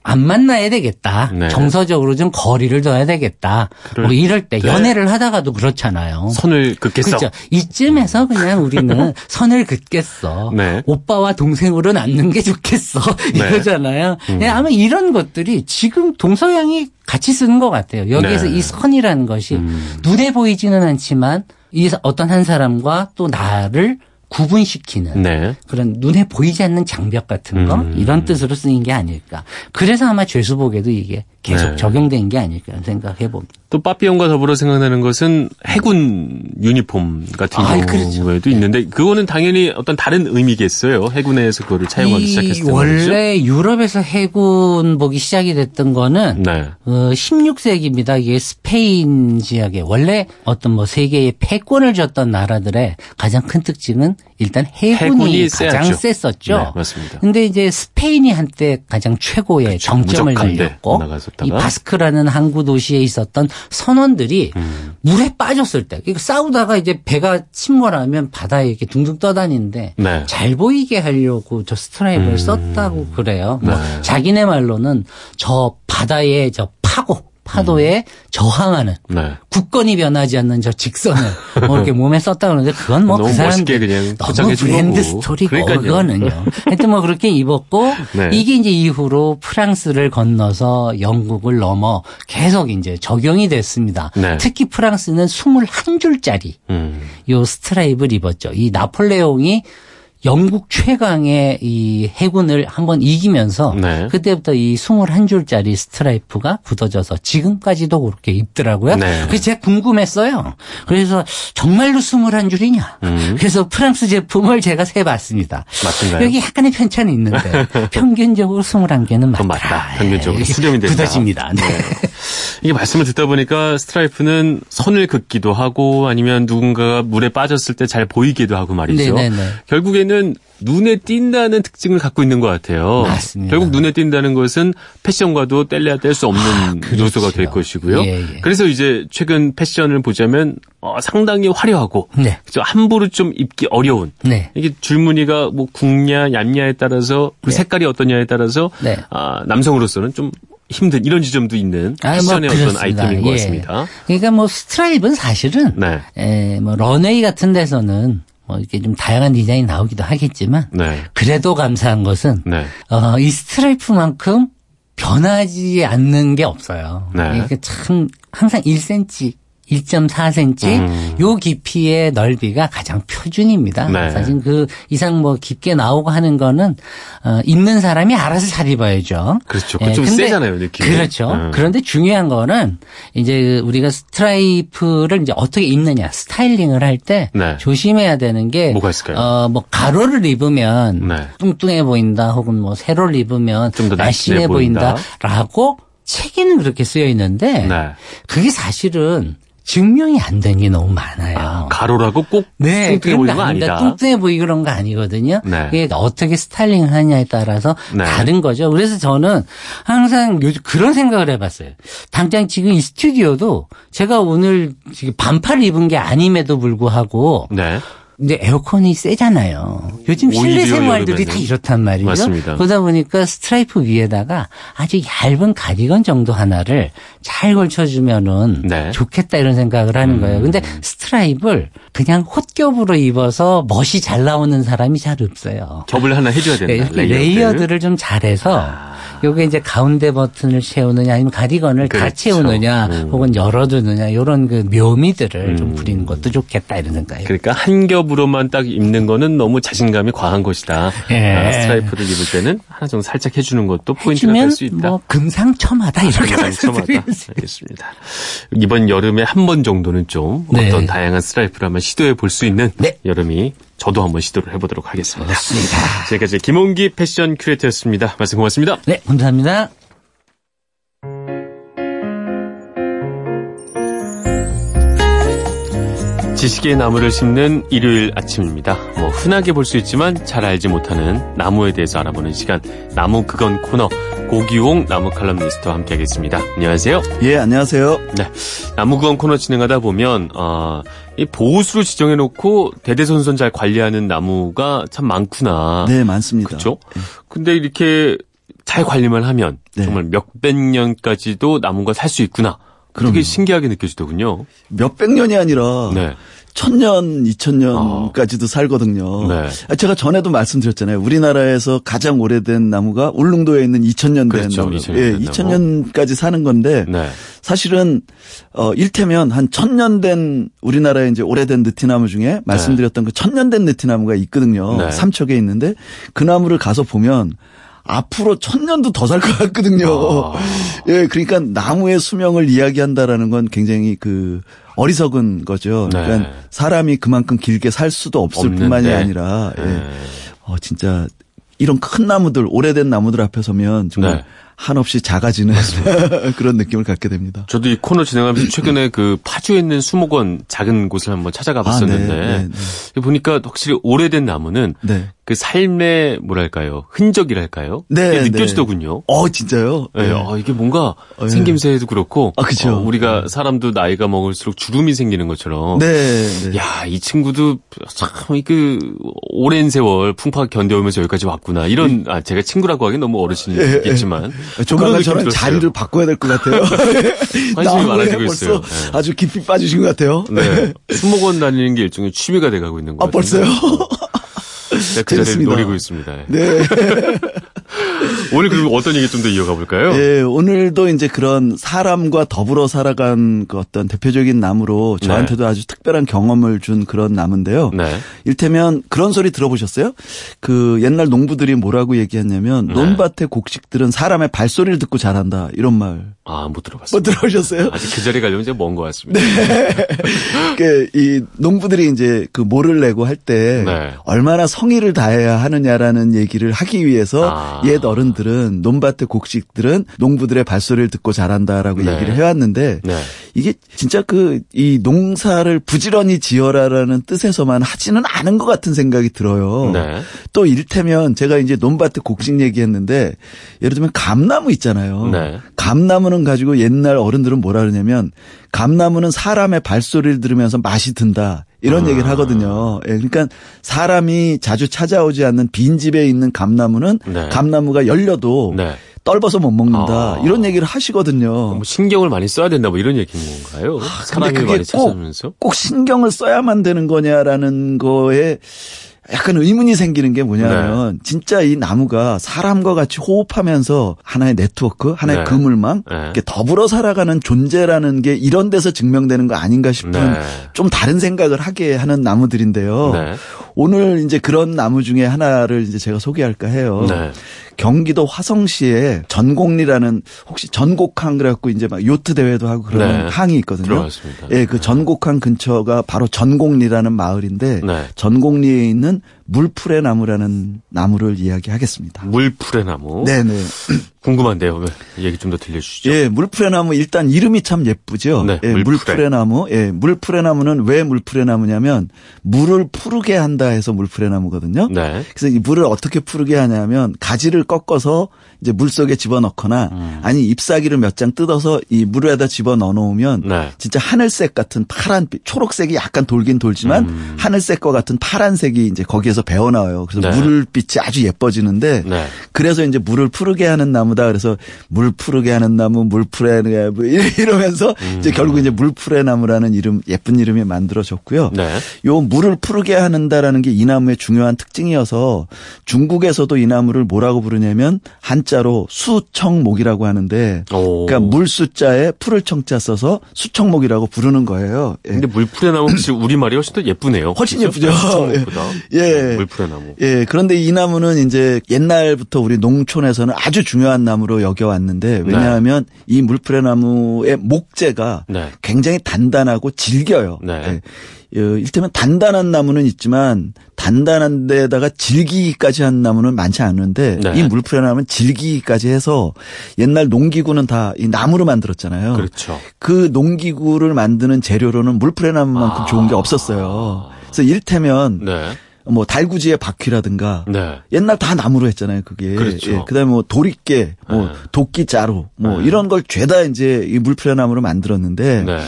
[SPEAKER 3] 안 만나야 되겠다. 네. 정서적으로 좀 거리를 둬야 되겠다. 그럴, 뭐 이럴 때 네. 연애를 하다가도 그렇잖아요.
[SPEAKER 1] 선을 긋겠어.
[SPEAKER 3] 그렇죠. 이쯤에서 그냥 우리는 선을 긋겠어. 네. 오빠와 동생으로 낳는 게 좋겠어. 네. 이러잖아요. 음. 네, 아마 이런 것들이 지금 동서양이 같이 쓰는 것 같아요. 여기에서 네. 이 선이라는 것이 음. 눈에 보이지는 않지만 이 어떤 한 사람과 또 나를 구분시키는 네. 그런 눈에 보이지 않는 장벽 같은 거 음. 이런 뜻으로 쓰인 게 아닐까. 그래서 아마 죄수복에도 이게 계속 네. 적용된 게 아닐까 생각해 봅니다.
[SPEAKER 1] 또 빠삐용과 더불어 생각나는 것은 해군 유니폼 같은 아. 경우에도 그렇죠. 있는데 그거는 당연히 어떤 다른 의미겠어요. 해군에서 그거를 차용하기 시작했을 때
[SPEAKER 3] 원래? 유럽에서 해군복이 시작이 됐던 거는 네. 어, 16세기입니다. 이게 스페인 지역에 원래 어떤 뭐 세계의 패권을 줬던 나라들의 가장 큰 특징은 일단 해군이, 해군이 가장 셌었죠. 네,
[SPEAKER 1] 맞습니다.
[SPEAKER 3] 근데 이제 스페인이 한때 가장 최고의 그렇죠. 정점을 달렸고 이 바스크라는 항구 도시에 있었던 선원들이 음. 물에 빠졌을 때 그러니까 싸우다가 이제 배가 침몰하면 바다에 이렇게 둥둥 떠다니는데 네. 잘 보이게 하려고 저 스트라이브를 음. 썼다고 그래요. 뭐 네. 뭐 자기네 말로는 저 바다에 저 파고 파도에 음. 저항하는 네. 굳건히 변하지 않는 저 직선을 뭐 이렇게 몸에 썼다 그러는데 그건 뭐 그 사람들 그냥 너무 브랜드 스토리고 그거는요. 하여튼 뭐 그렇게 입었고 네. 이게 이제 이후로 프랑스를 건너서 영국을 넘어 계속 이제 적용이 됐습니다. 네. 특히 프랑스는 21줄짜리 음. 요 스트라이프를 입었죠. 이 나폴레옹이 영국 최강의 이 해군을 한번 이기면서 네. 그때부터 이 21줄짜리 스트라이프가 굳어져서 지금까지도 그렇게 입더라고요. 네. 그래서 제가 궁금했어요. 그래서 정말로 21줄이냐. 음. 그래서 프랑스 제품을 제가 세봤습니다.
[SPEAKER 1] 맞습니다.
[SPEAKER 3] 여기 약간의 편차는 있는데 평균적으로 21개는 맞다. 맞다.
[SPEAKER 1] 평균적으로 수렴이 된다.
[SPEAKER 3] 굳어집니다. 네. 네.
[SPEAKER 1] 이게 말씀을 듣다 보니까 스트라이프는 선을 긋기도 하고 아니면 누군가가 물에 빠졌을 때 잘 보이기도 하고 말이죠. 네네네. 결국에는 눈에 띈다는 특징을 갖고 있는 것 같아요.
[SPEAKER 3] 맞습니다.
[SPEAKER 1] 결국 눈에 띈다는 것은 패션과도 뗄래야 뗄 수 없는 아, 그렇죠. 요소가 될 것이고요. 예, 예. 그래서 이제 최근 패션을 보자면 어, 상당히 화려하고 네. 그죠 함부로 좀 입기 어려운 네. 이게 줄무늬가 뭐 굵냐 얇냐에 따라서 그 네. 색깔이 어떠냐에 따라서 네. 아, 남성으로서는 좀 힘든 이런 지점도 있는 아, 패션의 뭐 어떤 아이템인 것 예. 같습니다.
[SPEAKER 3] 그러니까 뭐 스트라이프는 사실은 네. 에, 뭐 런웨이 같은 데서는 뭐 이렇게 좀 다양한 디자인이 나오기도 하겠지만 네. 그래도 감사한 것은 네. 어, 이 스트라이프만큼 변하지 않는 게 없어요. 네. 그러니까 참 항상 1cm 1.4cm 음. 요 깊이의 넓이가 가장 표준입니다. 네. 사실 그 이상 뭐 깊게 나오고 하는 거는 어, 입는 사람이 알아서 잘 입어야죠.
[SPEAKER 1] 그렇죠. 예, 좀 세잖아요, 느낌.
[SPEAKER 3] 그렇죠. 음. 그런데 중요한 거는 이제 우리가 스트라이프를 이제 어떻게 입느냐, 스타일링을 할때 네. 조심해야 되는 게
[SPEAKER 1] 뭐가 있을까요?
[SPEAKER 3] 어, 뭐 가로를 입으면 네. 뚱뚱해 보인다, 혹은 뭐 세로를 입으면 좀 더 날씬해 보인다라고 책에는 그렇게 쓰여 있는데 네. 그게 사실은 증명이 안 된 게 너무 많아요. 아,
[SPEAKER 1] 가로라고 꼭 네, 뚱뚱해 보이는 거 아니다.
[SPEAKER 3] 뚱뚱해 보이 그런 거 아니거든요. 네. 이게 어떻게 스타일링을 하냐에 따라서 네. 다른 거죠. 그래서 저는 항상 요즘 그런 생각을 해봤어요. 당장 지금 이 스튜디오도 제가 오늘 지금 반팔 입은 게 아님에도 불구하고 네. 근데 에어컨이 세잖아요. 요즘 실내 생활들이 다 이렇단 말이죠. 맞습니다. 그러다 보니까 스트라이프 위에다가 아주 얇은 가디건 정도 하나를 잘 걸쳐주면은 네. 좋겠다 이런 생각을 하는 음. 거예요. 근데 스트라이프를 그냥 홑겹으로 입어서 멋이 잘 나오는 사람이 잘 없어요.
[SPEAKER 1] 겹을 하나 해줘야 된다.
[SPEAKER 3] 네, layered를 좀 잘해서 아. 요게 이제 가운데 버튼을 채우느냐 아니면 가디건을 그렇죠. 다 채우느냐 음. 혹은 열어두느냐 이런 그 묘미들을 음. 좀 부리는 것도 좋겠다 이런 생각이에요.
[SPEAKER 1] 그러니까 한 겹으로만 딱 입는 거는 너무 자신감이 과한 것이다. 예. 아, 스트라이프를 입을 때는 하나 정도 살짝 해주는 것도 포인트가 될 수 있다. 뭐
[SPEAKER 3] 금상첨화다 이렇게
[SPEAKER 1] 금상첨화다. 알겠습니다. 이번 여름에 한 번 정도는 좀 네. 어떤 다양한 스트라이프를 한번 시도해 볼 수 있는 네. 여름이 저도 한번 시도를 해보도록 하겠습니다.
[SPEAKER 3] 그렇습니다.
[SPEAKER 1] 지금까지 김홍기 패션 큐레이터였습니다. 말씀 고맙습니다.
[SPEAKER 3] 네, 감사합니다.
[SPEAKER 1] 지식의 나무를 심는 일요일 아침입니다. 뭐 흔하게 볼 수 있지만 잘 알지 못하는 나무에 대해서 알아보는 시간 나무 그건 코너 고기용 나무 칼럼니스트와 함께하겠습니다. 안녕하세요.
[SPEAKER 4] 예, 안녕하세요. 네,
[SPEAKER 1] 나무 그건 코너 진행하다 보면 어, 이 보호수로 지정해놓고 대대손손 잘 관리하는 나무가 참 많구나.
[SPEAKER 4] 네, 많습니다.
[SPEAKER 1] 그렇죠. 네. 근데 이렇게 잘 관리만 하면 네. 정말 몇백 년까지도 나무가 살 수 있구나. 그게 신기하게 느껴지더군요.
[SPEAKER 4] 몇백 년이 아니라 네. 천년, 이천년까지도 아. 살거든요. 네. 아, 제가 전에도 말씀드렸잖아요. 우리나라에서 가장 오래된 나무가 울릉도에 있는 이천년 된 그렇죠. 나무. 2000년 예, 이천년까지 사는 건데 네. 사실은 어 일테면 한 천년 된 우리나라에 이제 오래된 느티나무 중에 말씀드렸던 네. 그 천년 된 느티나무가 있거든요. 네. 삼척에 있는데 그 나무를 가서 보면 앞으로 천 년도 더 살 것 같거든요. 아. 예, 그러니까 나무의 수명을 이야기한다라는 건 굉장히 그 어리석은 거죠. 네. 그러니까 사람이 그만큼 길게 살 수도 없을 없는데. 뿐만이 아니라 예. 네. 어 진짜 이런 큰 나무들 오래된 나무들 앞에 서면 정말 네. 한없이 작아지는 그런 느낌을 갖게 됩니다.
[SPEAKER 1] 저도 이 코너 진행하면서 최근에 그 파주에 있는 수목원 작은 곳을 한번 찾아가 봤었는데 아, 네, 네, 네. 보니까 확실히 오래된 나무는 네. 그 삶의 뭐랄까요 흔적이랄까요? 네, 네, 느껴지더군요.
[SPEAKER 4] 어 진짜요?
[SPEAKER 1] 네, 네. 아, 이게 뭔가 어, 예. 생김새도 그렇고,
[SPEAKER 4] 아 그죠. 어,
[SPEAKER 1] 우리가 사람도 나이가 먹을수록 주름이 생기는 것처럼, 네, 네. 야 이 친구도 참그 오랜 세월 풍파 견뎌오면서 여기까지 왔구나. 이런 아 제가 친구라고 하기 너무 어르신이겠지만,
[SPEAKER 4] 예, 조만간 저는 자리를 바꿔야 될 것 같아요.
[SPEAKER 1] 관심이 많아지고 있어요. 네.
[SPEAKER 4] 아주 깊이 빠지신 것 같아요.
[SPEAKER 1] 네. 수목원 다니는 게 일종의 취미가 돼가고 있는 거예요.
[SPEAKER 4] 아 벌써요?
[SPEAKER 1] 네, 그 자리를 노리고 있습니다.
[SPEAKER 4] 네.
[SPEAKER 1] 오늘 그럼 어떤 얘기 좀 더 이어가 볼까요?
[SPEAKER 4] 네, 오늘도 이제 그런 사람과 더불어 살아간 그 어떤 대표적인 나무로 네. 저한테도 네. 아주 특별한 경험을 준 그런 나무인데요. 네. 일테면 그런 소리 들어보셨어요? 그 옛날 농부들이 뭐라고 얘기했냐면 네. 논밭의 곡식들은 사람의 발소리를 듣고 자란다 이런 말.
[SPEAKER 1] 아, 못 들어봤어요.
[SPEAKER 4] 못 들어보셨어요?
[SPEAKER 1] 아직 그 자리에 가려면 이제 먼 것 같습니다.
[SPEAKER 4] 네. 그이 농부들이 이제 그 모를 내고 할때 네. 얼마나 성의를 다해야 하느냐라는 얘기를 하기 위해서 아. 옛 어른들은 논밭의 곡식들은 농부들의 발소리를 듣고 자란다라고 네. 얘기를 해왔는데 네. 이게 진짜 그 이 농사를 부지런히 지어라라는 뜻에서만 하지는 않은 것 같은 생각이 들어요. 네. 또 일테면 제가 이제 논밭의 곡식 얘기했는데 예를 들면 감나무 있잖아요. 네. 감나무는 가지고 옛날 어른들은 뭐라 그러냐면 감나무는 사람의 발소리를 들으면서 맛이 든다. 이런 아. 얘기를 하거든요. 예, 그러니까 사람이 자주 찾아오지 않는 빈집에 있는 감나무는 네. 감나무가 열려도 네. 떨어서 못 먹는다 아. 이런 얘기를 하시거든요. 뭐
[SPEAKER 1] 신경을 많이 써야 된다 뭐 이런 얘기인 건가요? 아, 많이 찾아오면서
[SPEAKER 4] 꼭, 꼭 신경을 써야만 되는 거냐라는 거에 약간 의문이 생기는 게 뭐냐면 네. 진짜 이 나무가 사람과 같이 호흡하면서 하나의 네트워크, 하나의 네. 그물망, 네. 더불어 살아가는 존재라는 게 이런 데서 증명되는 거 아닌가 싶은 네. 좀 다른 생각을 하게 하는 나무들인데요. 네. 오늘 이제 그런 나무 중에 하나를 이제 제가 소개할까 해요. 네. 경기도 화성시에 전곡리라는 혹시 전곡항 그래갖고 이제 막 요트 대회도 하고 그런 네. 항이 있거든요.
[SPEAKER 1] 들어갔습니다.
[SPEAKER 4] 예, 그 전곡항 근처가 바로 전곡리라는 마을인데 네. 전곡리에 있는 물풀의 나무라는 나무를 이야기하겠습니다.
[SPEAKER 1] 물풀의 나무.
[SPEAKER 4] 네네.
[SPEAKER 1] 궁금한데요. 얘기 좀 더 들려주시죠.
[SPEAKER 4] 예, 물풀의 나무 일단 이름이 참 예쁘죠.
[SPEAKER 1] 네,
[SPEAKER 4] 예, 물풀의 나무. 예, 물풀의 나무는 왜 물풀의 나무냐면 물을 푸르게 한다 해서 물풀의 나무거든요.
[SPEAKER 1] 네.
[SPEAKER 4] 그래서 이 물을 어떻게 푸르게 하냐면 가지를 꺾어서 이제 물 속에 집어 넣거나 음. 아니 잎사귀를 몇 장 뜯어서 이 물에다 집어 넣어 놓으면 네. 진짜 하늘색 같은 파란 초록색이 약간 돌긴 돌지만 음. 하늘색과 같은 파란색이 이제 거기에 서 배어 나와요. 그래서 네. 물빛이 아주 예뻐지는데 네. 그래서 이제 물을 푸르게 하는 나무다. 그래서 물 푸르게 하는 나무, 물 푸르게 뭐 이러면서 음. 이제 결국 이제 물푸레 나무라는 이름 예쁜 이름이 만들어졌고요.
[SPEAKER 1] 네.
[SPEAKER 4] 요 물을 푸르게 하는다라는 게 이 나무의 중요한 특징이어서 중국에서도 이 나무를 뭐라고 부르냐면 한자로 수청목이라고 하는데 오. 그러니까 물 숫자에 풀을 청자 써서 수청목이라고 부르는 거예요.
[SPEAKER 1] 예. 근데 물푸레 나무 혹시 우리 말이 훨씬 더 예쁘네요.
[SPEAKER 4] 훨씬 그렇죠? 예쁘죠.
[SPEAKER 1] 수청목보다.
[SPEAKER 4] 예.
[SPEAKER 1] 물푸레 나무.
[SPEAKER 4] 예. 그런데 이 나무는 이제 옛날부터 우리 농촌에서는 아주 중요한 나무로 여겨왔는데 왜냐하면 네. 이 물푸레 나무의 목재가 네. 굉장히 단단하고 질겨요.
[SPEAKER 1] 네. 예.
[SPEAKER 4] 어, 일테면 단단한 나무는 있지만 단단한 데다가 질기기까지 한 나무는 많지 않은데 네. 이 물풀의 나무는 질기기까지 해서 옛날 농기구는 다 이 나무로 만들었잖아요.
[SPEAKER 1] 그렇죠.
[SPEAKER 4] 그 농기구를 만드는 재료로는 물풀의 나무만큼 아. 좋은 게 없었어요. 그래서 일테면 네. 뭐 달구지의 바퀴라든가
[SPEAKER 1] 네.
[SPEAKER 4] 옛날 다 나무로 했잖아요 그게
[SPEAKER 1] 그렇죠.
[SPEAKER 4] 예, 그다음에 뭐 도리깨 뭐 네. 도끼 자루 뭐 네. 이런 걸 죄다 이제 이 물풀의 나무로 만들었는데
[SPEAKER 1] 네.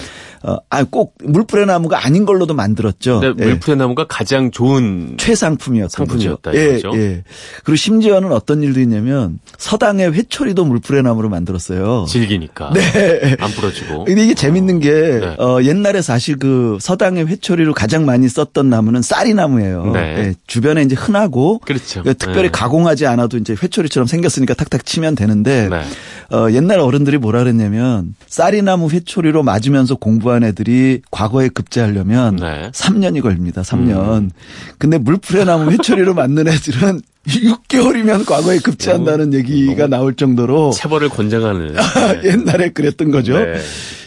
[SPEAKER 4] 어, 아, 꼭 물풀의 나무가 아닌 걸로도 만들었죠.
[SPEAKER 1] 네, 예. 물풀의 나무가 가장 좋은
[SPEAKER 4] 최상품이었던
[SPEAKER 1] 상품이었다
[SPEAKER 4] 거죠. 예, 예. 그리고 심지어는 어떤 일도 있냐면 서당의 회초리도 물풀의 나무로 만들었어요.
[SPEAKER 1] 질기니까.
[SPEAKER 4] 네.
[SPEAKER 1] 안 부러지고.
[SPEAKER 4] 근데 이게 재밌는 게 네. 어, 옛날에 사실 그 서당의 회초리로 가장 많이 썼던 나무는 쌀이 나무예요.
[SPEAKER 1] 네.
[SPEAKER 4] 예, 주변에 이제 흔하고
[SPEAKER 1] 그렇죠.
[SPEAKER 4] 그 특별히
[SPEAKER 1] 네.
[SPEAKER 4] 가공하지 않아도 이제 회초리처럼 생겼으니까 탁탁 치면 되는데
[SPEAKER 1] 네.
[SPEAKER 4] 어, 옛날 어른들이 뭐라 그랬냐면 쌀이 나무 회초리로 맞으면서 공부 한 애들이 과거에 급제하려면
[SPEAKER 1] 네.
[SPEAKER 4] 3년이 걸립니다. 3년. 음. 근데 물풀에 나무 회초리로 맞는 애들은 6개월이면 과거에 급제한다는 너무, 얘기가 너무 나올 정도로
[SPEAKER 1] 체벌을 권장하는
[SPEAKER 4] 옛날에 그랬던 거죠.
[SPEAKER 1] 네.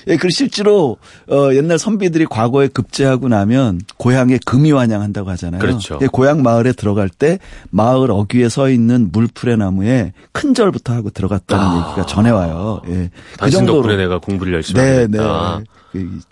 [SPEAKER 4] 예, 그 실제로 어 옛날 선비들이 과거에 급제하고 나면 고향에 금이 환영한다고 하잖아요.
[SPEAKER 1] 그렇죠.
[SPEAKER 4] 예, 고향 마을에 들어갈 때 마을 어귀에 서 있는 물풀의 나무에 큰 절부터 하고 들어갔다는 아. 얘기가 전해 와요. 예.
[SPEAKER 1] 그 정도로 내가 공부를 열심히
[SPEAKER 4] 네,
[SPEAKER 1] 했다.
[SPEAKER 4] 네.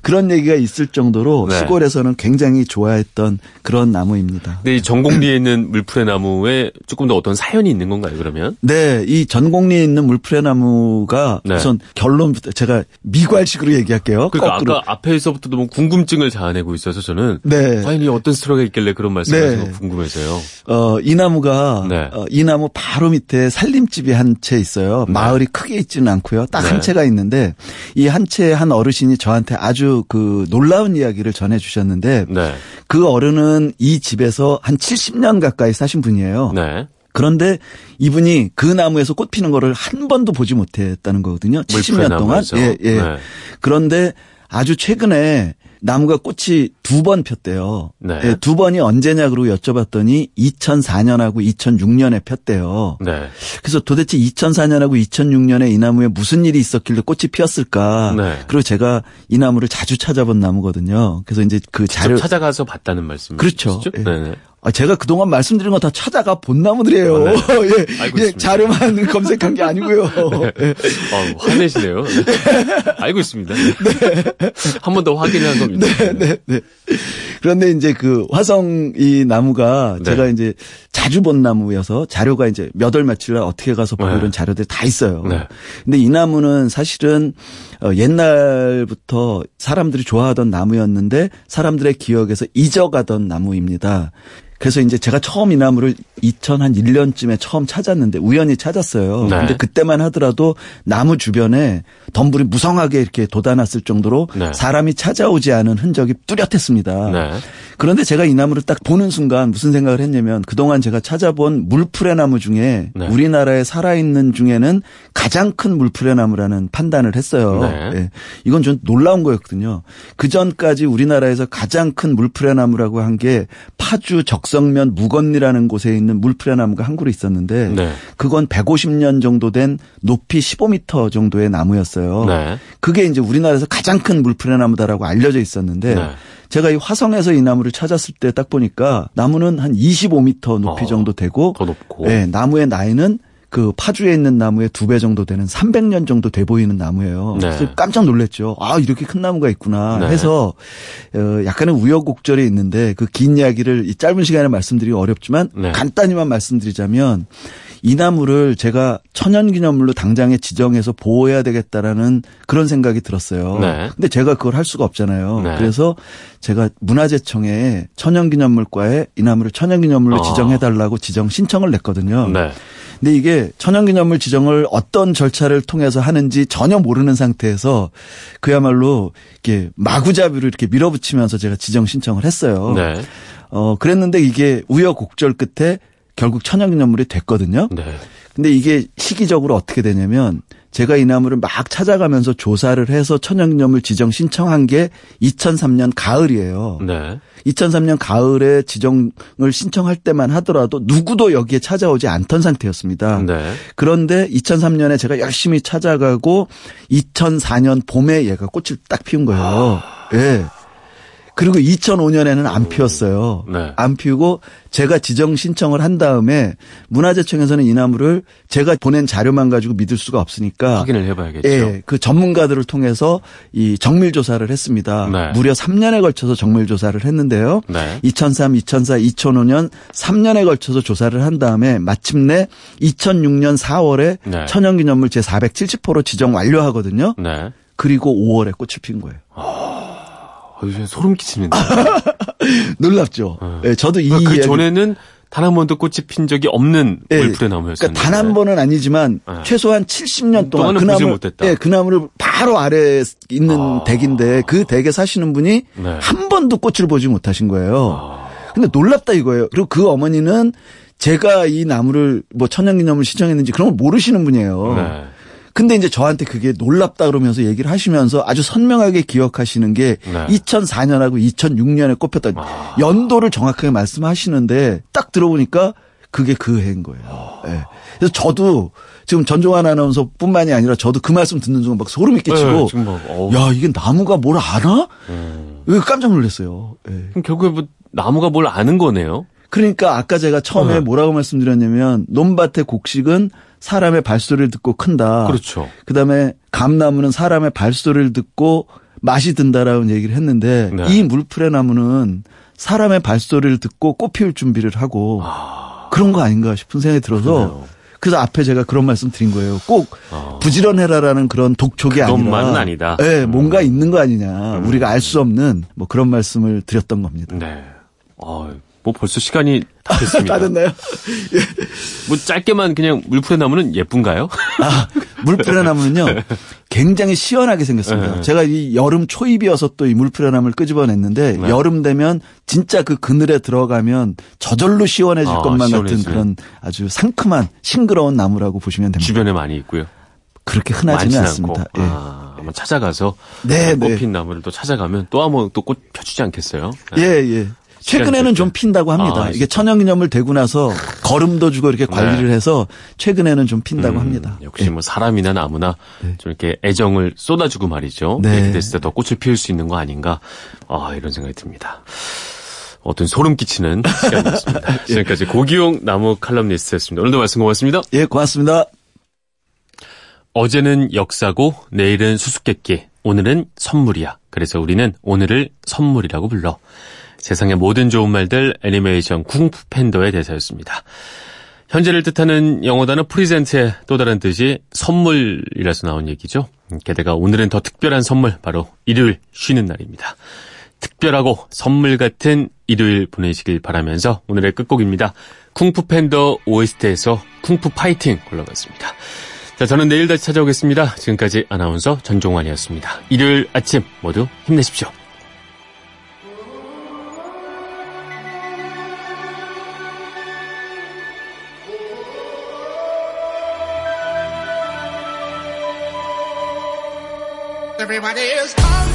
[SPEAKER 4] 그런 얘기가 있을 정도로 네. 시골에서는 굉장히 좋아했던 그런 나무입니다.
[SPEAKER 1] 근데 이 전곡리에 있는 물풀의 나무에 조금 더 어떤 사연이 있는 건가요, 그러면?
[SPEAKER 4] 네, 이 전곡리에 있는 물풀의 나무가 네. 우선 결론부터 제가 미괄식으로 얘기할게요.
[SPEAKER 1] 그러니까 거꾸로. 아까 앞에서부터 너무 궁금증을 자아내고 있어서 저는 네. 과연 어떤 스토리가 있길래 그런 말씀을 네. 궁금해서요.
[SPEAKER 4] 어, 이 나무가
[SPEAKER 1] 네.
[SPEAKER 4] 어, 이 나무 바로 밑에 살림집이 한 채 있어요. 네. 마을이 크게 있지는 않고요. 딱한 네. 채가 있는데 이 한 채 한 어르신이 저한테 아주 그 놀라운 이야기를 전해 주셨는데
[SPEAKER 1] 네.
[SPEAKER 4] 그 어른은 이 집에서 한 70년 가까이 사신 분이에요.
[SPEAKER 1] 네.
[SPEAKER 4] 그런데 이분이 그 나무에서 꽃 피는 거를 한 번도 보지 못했다는 거거든요. 70년 동안. 예, 예. 네. 그런데 아주 최근에 나무가 꽃이 두 번 폈대요.
[SPEAKER 1] 네.
[SPEAKER 4] 네, 두 번이 언제냐고 여쭤봤더니 2004년하고 2006년에 폈대요.
[SPEAKER 1] 네.
[SPEAKER 4] 그래서 도대체 2004년하고 2006년에 이 나무에 무슨 일이 있었길래 꽃이 피었을까?
[SPEAKER 1] 네.
[SPEAKER 4] 그리고 제가 이 나무를 자주 찾아본 나무거든요. 그래서 이제 그 자료
[SPEAKER 1] 찾아가서 봤다는 말씀이죠.
[SPEAKER 4] 그렇죠.
[SPEAKER 1] 네. 네.
[SPEAKER 4] 아, 제가 그동안 말씀드린 거 다 찾아가 본 나무들이에요. 아, 네. 예, 예, 자료만 검색한 게 아니고요. 네.
[SPEAKER 1] 예. 어, 화내시네요. 네. 알고 있습니다. 네. 한 번 더 확인을 한 겁니다.
[SPEAKER 4] 네, 네, 네. 그런데 이제 그 화성 이 나무가 네. 제가 이제 자주 본 나무여서 자료가 이제 몇월 며칠 날 어떻게 가서 보고 네. 이런 자료들이 다 있어요.
[SPEAKER 1] 네.
[SPEAKER 4] 근데 이 나무는 사실은 어, 옛날부터 사람들이 좋아하던 나무였는데 사람들의 기억에서 잊어가던 나무입니다. 그래서 이제 제가 처음 이 나무를 2001년쯤에 처음 찾았는데 우연히 찾았어요.
[SPEAKER 1] 네.
[SPEAKER 4] 근데 그때만 하더라도 나무 주변에 덤불이 무성하게 이렇게 돋아났을 정도로
[SPEAKER 1] 네.
[SPEAKER 4] 사람이 찾아오지 않은 흔적이 뚜렷했습니다.
[SPEAKER 1] 네.
[SPEAKER 4] 그런데 제가 이 나무를 딱 보는 순간 무슨 생각을 했냐면 그동안 제가 찾아본 물풀의 나무 중에
[SPEAKER 1] 네.
[SPEAKER 4] 우리나라에 살아있는 중에는 가장 큰 물풀의 나무라는 판단을 했어요.
[SPEAKER 1] 네.
[SPEAKER 4] 이건 좀 놀라운 거였거든요. 그 전까지 우리나라에서 가장 큰 물풀의 나무라고 한 게 파주 적 덕성면 무건리라는 곳에 있는 물프레나무가 한 그루 있었는데 네. 그건 150년 정도 된 높이 15m 정도의 나무였어요. 네. 그게 이제 우리나라에서 가장 큰 물프레나무다라고 알려져 있었는데 네. 제가 이 화성에서 이 나무를 찾았을 때 딱 보니까 나무는 한 25m 높이 어, 정도 되고
[SPEAKER 1] 더 높고
[SPEAKER 4] 네, 나무의 나이는 그 파주에 있는 나무의 두 배 정도 되는 300년 정도 돼 보이는 나무예요. 네. 그래서 깜짝 놀랐죠. 아 이렇게 큰 나무가 있구나 네. 해서 어, 약간의 우여곡절이 있는데 그 긴 이야기를 이 짧은 시간에 말씀드리기 어렵지만 네. 간단히만 말씀드리자면 이 나무를 제가 천연기념물로 당장에 지정해서 보호해야 되겠다라는 그런 생각이 들었어요. 네. 근데 제가 그걸 할 수가 없잖아요. 네. 그래서 제가 문화재청에 천연기념물과에 이 나무를 천연기념물로 어. 지정해달라고 지정 신청을 냈거든요. 네. 근데 이게 천연기념물 지정을 어떤 절차를 통해서 하는지 전혀 모르는 상태에서 그야말로 이렇게 마구잡이로 이렇게 밀어붙이면서 제가 지정 신청을 했어요. 네. 어, 그랬는데 이게 우여곡절 끝에 결국 천연기념물이 됐거든요. 네. 근데 이게 시기적으로 어떻게 되냐면 제가 이 나무를 막 찾아가면서 조사를 해서 천연기념물 지정 신청한 게 2003년 가을이에요. 네. 2003년 가을에 지정을 신청할 때만 하더라도 누구도 여기에 찾아오지 않던 상태였습니다. 네. 그런데 2003년에 제가 열심히 찾아가고 2004년 봄에 얘가 꽃을 딱 피운 거예요. 아. 예. 네. 그리고 2005년에는 안 피웠어요. 네. 안 피우고 제가 지정 신청을 한 다음에 문화재청에서는 이 나무를 제가 보낸 자료만 가지고 믿을 수가 없으니까
[SPEAKER 1] 확인을 해봐야겠죠.
[SPEAKER 4] 예, 그 전문가들을 통해서 이 정밀 조사를 했습니다. 네. 무려 3년에 걸쳐서 정밀 조사를 했는데요. 네. 2003, 2004, 2005년 3년에 걸쳐서 조사를 한 다음에 마침내 2006년 4월에 네. 천연기념물 제 470호로 지정 완료하거든요. 네. 그리고 5월에 꽃을 핀 거예요. 아...
[SPEAKER 1] 어, 소름 끼치는데.
[SPEAKER 4] 놀랍죠. 어. 네, 저도 이
[SPEAKER 1] 그러니까 그 전에는 단 한 번도 꽃이 핀 적이 없는 네. 물풀의 나무였어요.
[SPEAKER 4] 그러니까 단 한 번은 아니지만 네. 최소한 70년 동안 그 나무 네, 그 나무를 바로 아래에 있는 아. 댁인데 그 댁에 사시는 분이 네. 한 번도 꽃을 보지 못하신 거예요. 아. 근데 놀랍다 이거예요. 그리고 그 어머니는 제가 이 나무를 뭐 천연기념을 시청했는지 그런 걸 모르시는 분이에요. 네. 근데 이제 저한테 그게 놀랍다 그러면서 얘기를 하시면서 아주 선명하게 기억하시는 게 네. 2004년하고 2006년에 꼽혔다. 아. 연도를 정확하게 말씀하시는데 딱 들어보니까 그게 그 해인 거예요. 아. 네. 그래서 저도 지금 전종환 아나운서뿐만이 아니라 저도 그 말씀 듣는 순간 막 소름이 끼치고 네, 야 이게 나무가 뭘 아나? 음. 깜짝 놀랐어요. 네.
[SPEAKER 1] 그럼 결국에 뭐 나무가 뭘 아는 거네요.
[SPEAKER 4] 그러니까 아까 제가 처음에 네. 뭐라고 말씀드렸냐면 논밭의 곡식은 사람의 발소리를 듣고 큰다.
[SPEAKER 1] 그렇죠.
[SPEAKER 4] 그다음에 감나무는 사람의 발소리를 듣고 맛이 든다라는 얘기를 했는데 네. 이 물풀의 나무는 사람의 발소리를 듣고 꽃 피울 준비를 하고 아... 그런 거 아닌가 싶은 생각이 들어서 그러네요. 그래서 앞에 제가 그런 말씀 드린 거예요. 꼭 아... 부지런해라라는 그런 독촉이 아니라
[SPEAKER 1] 아니다.
[SPEAKER 4] 네, 뭔가 음. 있는 거 아니냐. 음. 우리가 알 수 없는 뭐 그런 말씀을 드렸던 겁니다.
[SPEAKER 1] 네. 어, 뭐 벌써 시간이 다 됐습니다.
[SPEAKER 4] 다 됐나요? 예.
[SPEAKER 1] 뭐 짧게만 그냥 물풀의 나무는 예쁜가요?
[SPEAKER 4] 아, 물풀의 나무는요. 굉장히 시원하게 생겼습니다. 네. 제가 이 여름 초입이어서 또 이 물풀의 나무를 끄집어냈는데 네. 여름 되면 진짜 그 그늘에 들어가면 저절로 시원해질 아, 것만 시원해지네. 같은 그런 아주 상큼한 싱그러운 나무라고 보시면 됩니다.
[SPEAKER 1] 주변에 많이 있고요.
[SPEAKER 4] 그렇게 흔하지는 않습니다. 예.
[SPEAKER 1] 아, 한번 찾아가서 네, 네. 꽃핀 네. 나무를 또 찾아가면 또 한번 또 꽃 펴주지 않겠어요?
[SPEAKER 4] 예, 예. 최근에는 좀 핀다고 합니다. 아, 이게 천연기념물 되고 나서 걸음도 주고 이렇게 관리를 네. 해서 최근에는 좀 핀다고 음, 합니다.
[SPEAKER 1] 역시 뭐 사람이나 나무나 네. 좀 이렇게 애정을 쏟아주고 말이죠. 네. 이렇게 됐을 때 더 꽃을 피울 수 있는 거 아닌가 아, 이런 생각이 듭니다. 어떤 소름 끼치는 시간이었습니다. 예. 지금까지 고기용 나무 칼럼니스트였습니다. 오늘도 말씀 고맙습니다.
[SPEAKER 4] 예, 고맙습니다.
[SPEAKER 1] 어제는 역사고 내일은 수수께끼, 오늘은 선물이야. 그래서 우리는 오늘을 선물이라고 불러. 세상의 모든 좋은 말들 애니메이션 쿵푸 팬더의 대사였습니다. 현재를 뜻하는 영어 단어 프리젠트의 또 다른 뜻이 선물이라서 나온 얘기죠. 게다가 오늘은 더 특별한 선물, 바로 일요일 쉬는 날입니다. 특별하고 선물 같은 일요일 보내시길 바라면서 오늘의 끝곡입니다. 쿵푸 팬더 OST에서 쿵푸 파이팅 골라봤습니다. 자, 저는 내일 다시 찾아오겠습니다. 지금까지 아나운서 전종환이었습니다. 일요일 아침 모두 힘내십시오. Everybody is on